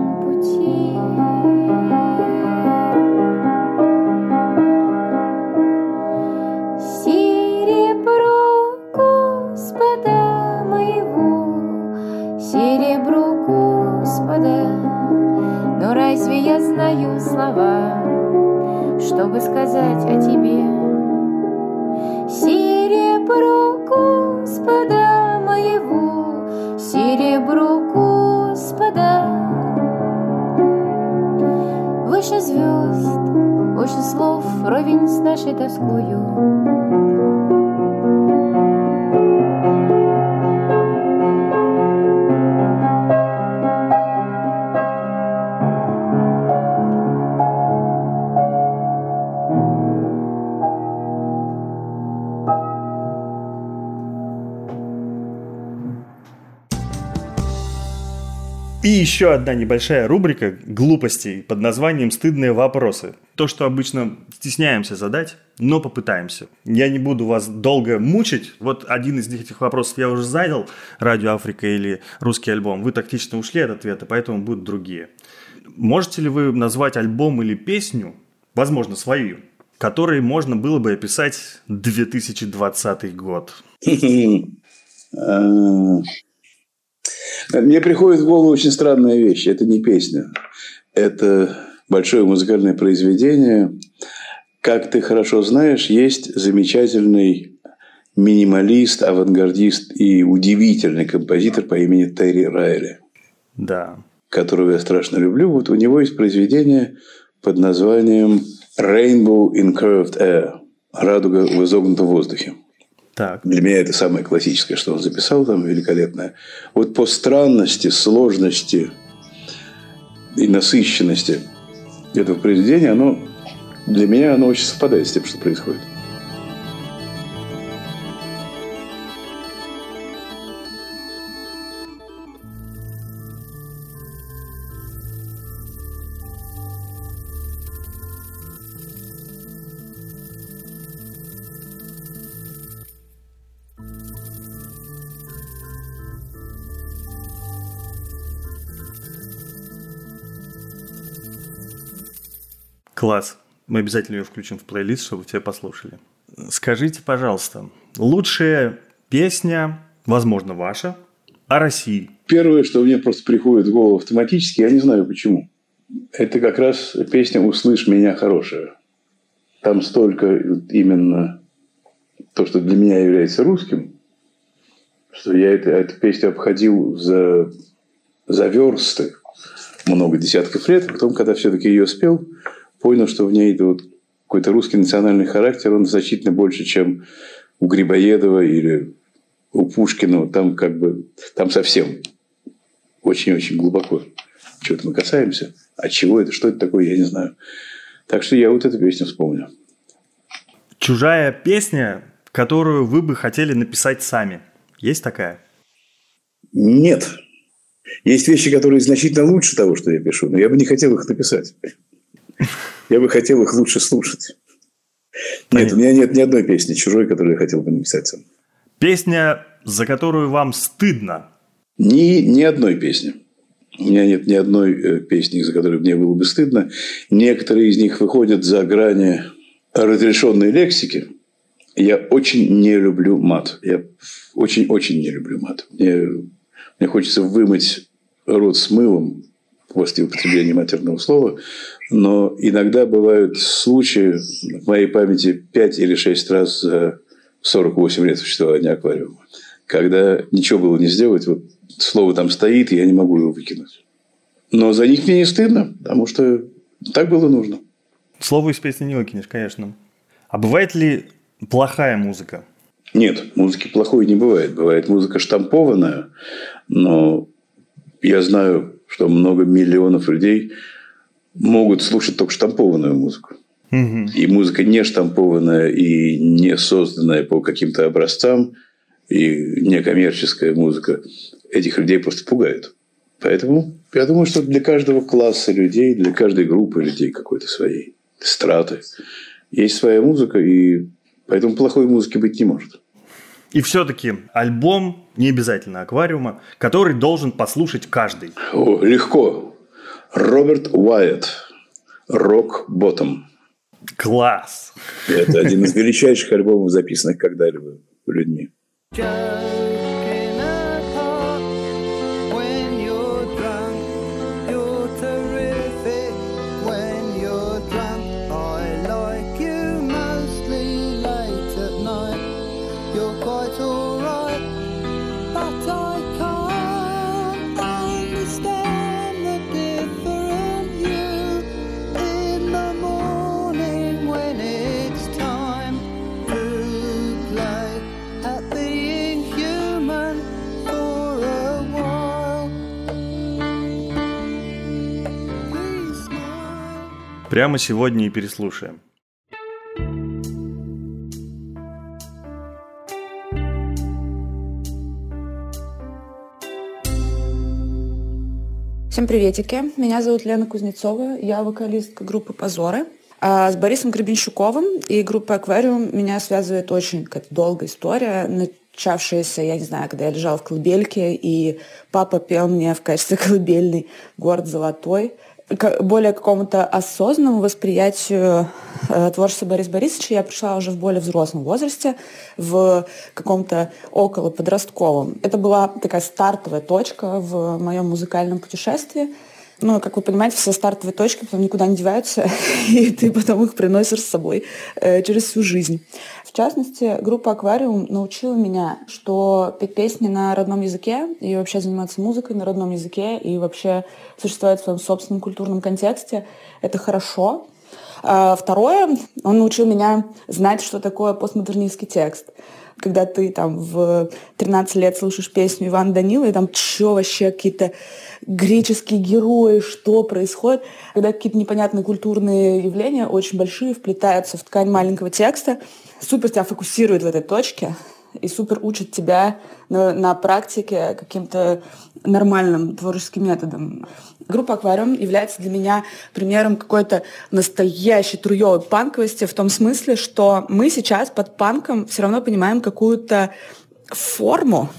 выше слов, ровень с нашей тоскою. Еще одна небольшая рубрика глупостей под названием «Стыдные вопросы». То, что обычно стесняемся задать, но попытаемся. Я не буду вас долго мучить. Вот один из этих вопросов я уже задал, «Радио Африка» или «Русский альбом». Вы тактично ушли от ответа, поэтому будут другие. Можете ли вы назвать альбом или песню, возможно, свою, которой можно было бы описать 2020 год? Мне приходит в голову очень странная вещь. Это не песня. Это большое музыкальное произведение. Как ты хорошо знаешь, есть замечательный минималист, авангардист и удивительный композитор по имени Терри Райли, Да. которого я страшно люблю. Вот у него есть произведение под названием Rainbow in Curved Air – «Радуга в изогнутом воздухе». Так. Для меня это самое классическое, что он записал там, великолепное. Вот по странности, сложности и насыщенности этого произведения, оно для меня оно очень совпадает с тем, что происходит. Класс. Мы обязательно ее включим в плейлист, чтобы все послушали. Скажите, пожалуйста, лучшая песня, возможно, ваша, о России? Первое, что мне просто приходит в голову автоматически, я не знаю почему. Это как раз песня «Услышь меня хорошая». Там столько именно то, что для меня является русским, что я это, эту песню обходил за, за версты много десятков лет. Потом, когда все-таки ее спел, понял, что в ней вот какой-то русский национальный характер, он значительно больше, чем у Грибоедова или у Пушкина. Там как бы, там совсем очень-очень глубоко. Чего-то мы касаемся. А чего это, что это такое, я не знаю. Так что я вот эту песню вспомню. Чужая песня, которую вы бы хотели написать сами. Есть такая? Нет. Есть вещи, которые значительно лучше того, что я пишу, но я бы не хотел их написать. Я бы хотел их лучше слушать. Нет, у меня нет ни одной песни чужой, которую я хотел бы написать сам. Песня, за которую вам стыдно. Ни, ни одной песни. У меня нет ни одной э, песни, за которую мне было бы стыдно. Некоторые из них выходят за грани разрешенной лексики. Я очень не люблю мат. Я очень-очень не люблю мат. Мне, мне хочется вымыть рот с мылом после употребления матерного слова. Но иногда бывают случаи, в моей памяти 5 или 6 раз за 48 лет существования аквариума, когда ничего было не сделать, вот слово там стоит, и я не могу его выкинуть. Но за них мне не стыдно, потому что так было нужно. Слово из песни не выкинешь, конечно. А бывает ли плохая музыка? Нет, музыки плохой не бывает. Бывает музыка штампованная, но я знаю, что много миллионов людей могут слушать только штампованную музыку. Угу. И музыка не штампованная и не созданная по каким-то образцам, и некоммерческая музыка этих людей просто пугает. Поэтому я думаю, что для каждого класса людей, для каждой группы людей какой-то своей страты есть своя музыка, и поэтому плохой музыки быть не может. И все-таки альбом, не обязательно аквариума, который должен послушать каждый. О, легко. Роберт Уайетт. Рок Ботtom. Класс! Это один из величайших альбомов, записанных когда-либо людьми. Joking Прямо сегодня и переслушаем. Всем приветики. Меня зовут Лена Кузнецова. Я вокалистка группы «Позоры». А с Борисом Гребенщуковым и группой «Аквариум» меня связывает очень какая-то долгая история, начавшаяся, я не знаю, когда я лежала в колыбельке, и папа пел мне в качестве (laughs) колыбельной «Город золотой», к более какому-то осознанному восприятию э, творчества Бориса Борисовича я пришла уже в более взрослом возрасте, в каком-то около подростковом. Это была такая стартовая точка в моем музыкальном путешествии. Ну, как вы понимаете, все стартовые точки потом никуда не деваются, (laughs) и ты потом их приносишь с собой э, через всю жизнь. В частности, группа «Аквариум» научила меня, что петь песни на родном языке и вообще заниматься музыкой на родном языке и вообще существовать в своем собственном культурном контексте — это хорошо. А второе, он научил меня знать, что такое постмодернистский текст когда ты там в 13 лет слушаешь песню Ивана Данила, и там что вообще какие-то греческие герои, что происходит, когда какие-то непонятные культурные явления очень большие вплетаются в ткань маленького текста, супер тебя фокусирует в этой точке и супер учит тебя на, на практике каким-то нормальным творческим методом. Группа «Аквариум» является для меня примером какой-то настоящей труевой панковости в том смысле, что мы сейчас под панком все равно понимаем какую-то форму,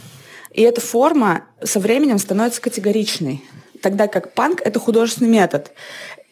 и эта форма со временем становится категоричной тогда как панк — это художественный метод.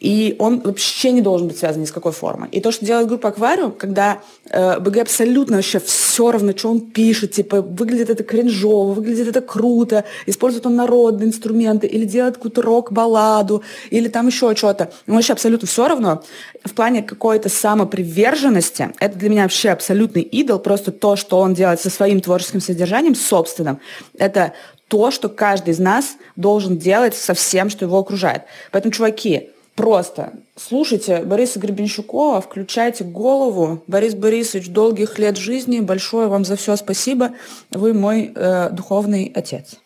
И он вообще не должен быть связан ни с какой формой. И то, что делает группа «Аквариум», когда э, БГ абсолютно вообще все равно, что он пишет, типа, выглядит это кринжово, выглядит это круто, использует он народные инструменты, или делает какую-то рок-балладу, или там еще что-то. Ему вообще абсолютно все равно. В плане какой-то самоприверженности, это для меня вообще абсолютный идол, просто то, что он делает со своим творческим содержанием, собственным, это то, что каждый из нас должен делать со всем, что его окружает. Поэтому, чуваки, Просто слушайте Бориса Гребенщукова, включайте голову. Борис Борисович, долгих лет жизни, большое вам за все спасибо. Вы мой э, духовный отец.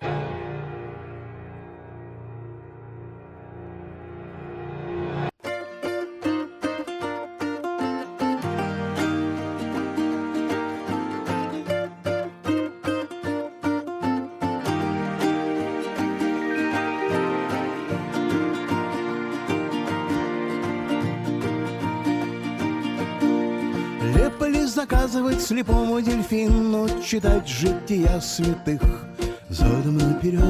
Лепо ли заказывать слепому дельфину Читать жития святых задом наперед?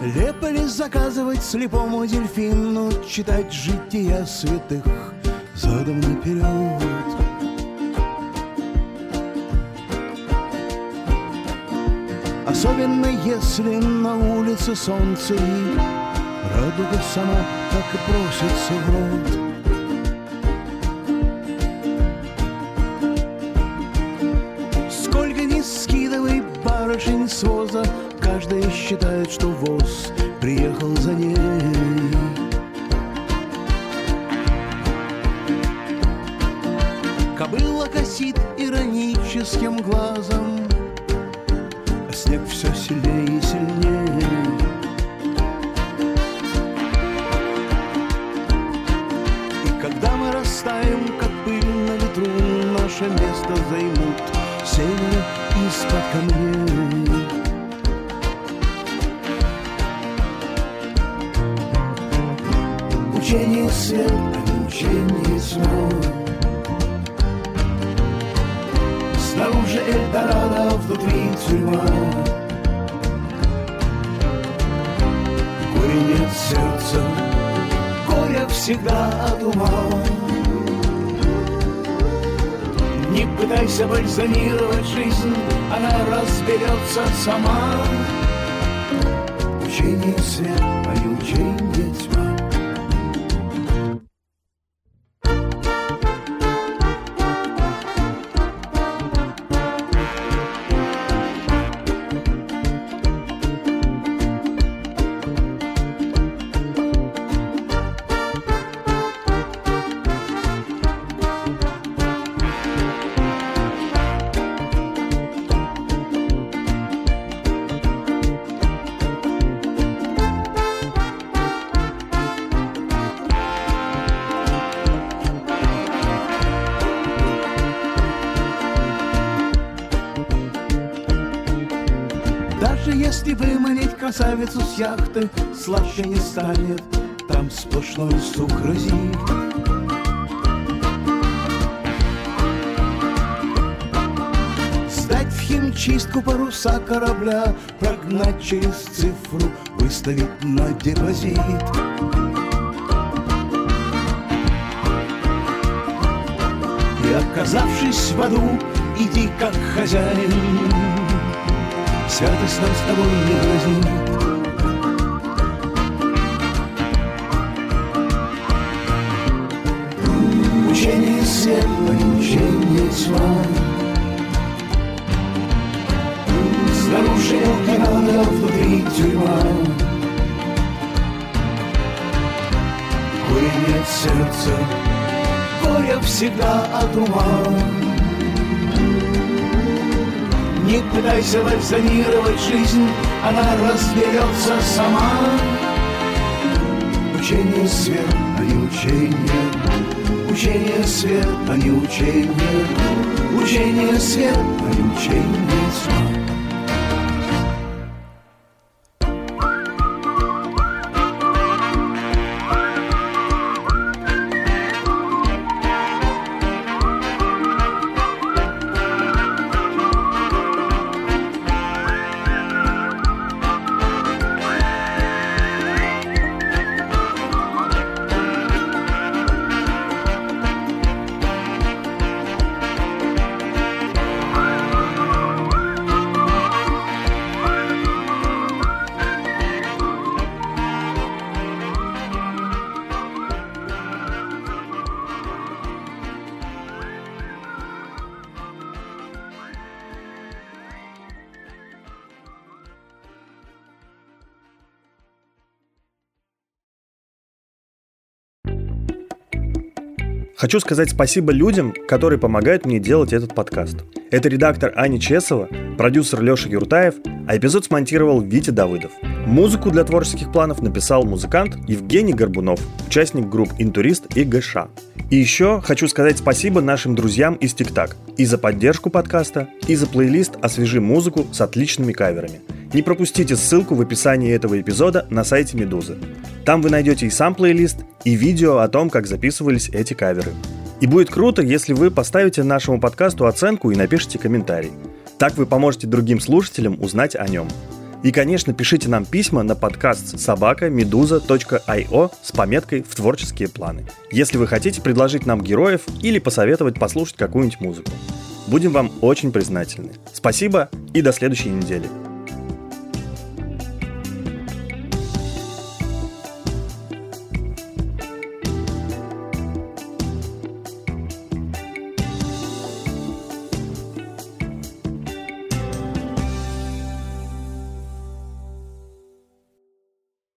Лепо заказывать слепому дельфину Читать жития святых задом наперед? Особенно если на улице солнце и Радуга сама так и просится в рот. Сколько ни скидывай барышень с воза Каждая считает, что воз приехал за ней красавицу с яхты слаще не станет, там сплошной сукразит. Сдать в химчистку паруса корабля, прогнать через цифру, выставить на депозит. И оказавшись в аду, иди как хозяин, святость нам с тобой не грозит. Тьма. Снаружи Элкинада, внутри тюрьма. Горе нет сердца, горе всегда от ума. Не пытайся вальсонировать жизнь, она разберется сама. Учение свет, а не учение. Учение свет, а не учение. Учение свет, а не учение тьма. Хочу сказать спасибо людям, которые помогают мне делать этот подкаст. Это редактор Аня Чесова, продюсер Леша Юртаев, а эпизод смонтировал Витя Давыдов. Музыку для творческих планов написал музыкант Евгений Горбунов, участник групп «Интурист» и «ГШ». И еще хочу сказать спасибо нашим друзьям из ТикТак и за поддержку подкаста, и за плейлист «Освежи музыку» с отличными каверами. Не пропустите ссылку в описании этого эпизода на сайте Медузы. Там вы найдете и сам плейлист, и видео о том, как записывались эти каверы. И будет круто, если вы поставите нашему подкасту оценку и напишите комментарий. Так вы поможете другим слушателям узнать о нем. И, конечно, пишите нам письма на подкаст собака meduza.io с пометкой «В творческие планы», если вы хотите предложить нам героев или посоветовать послушать какую-нибудь музыку. Будем вам очень признательны. Спасибо и до следующей недели.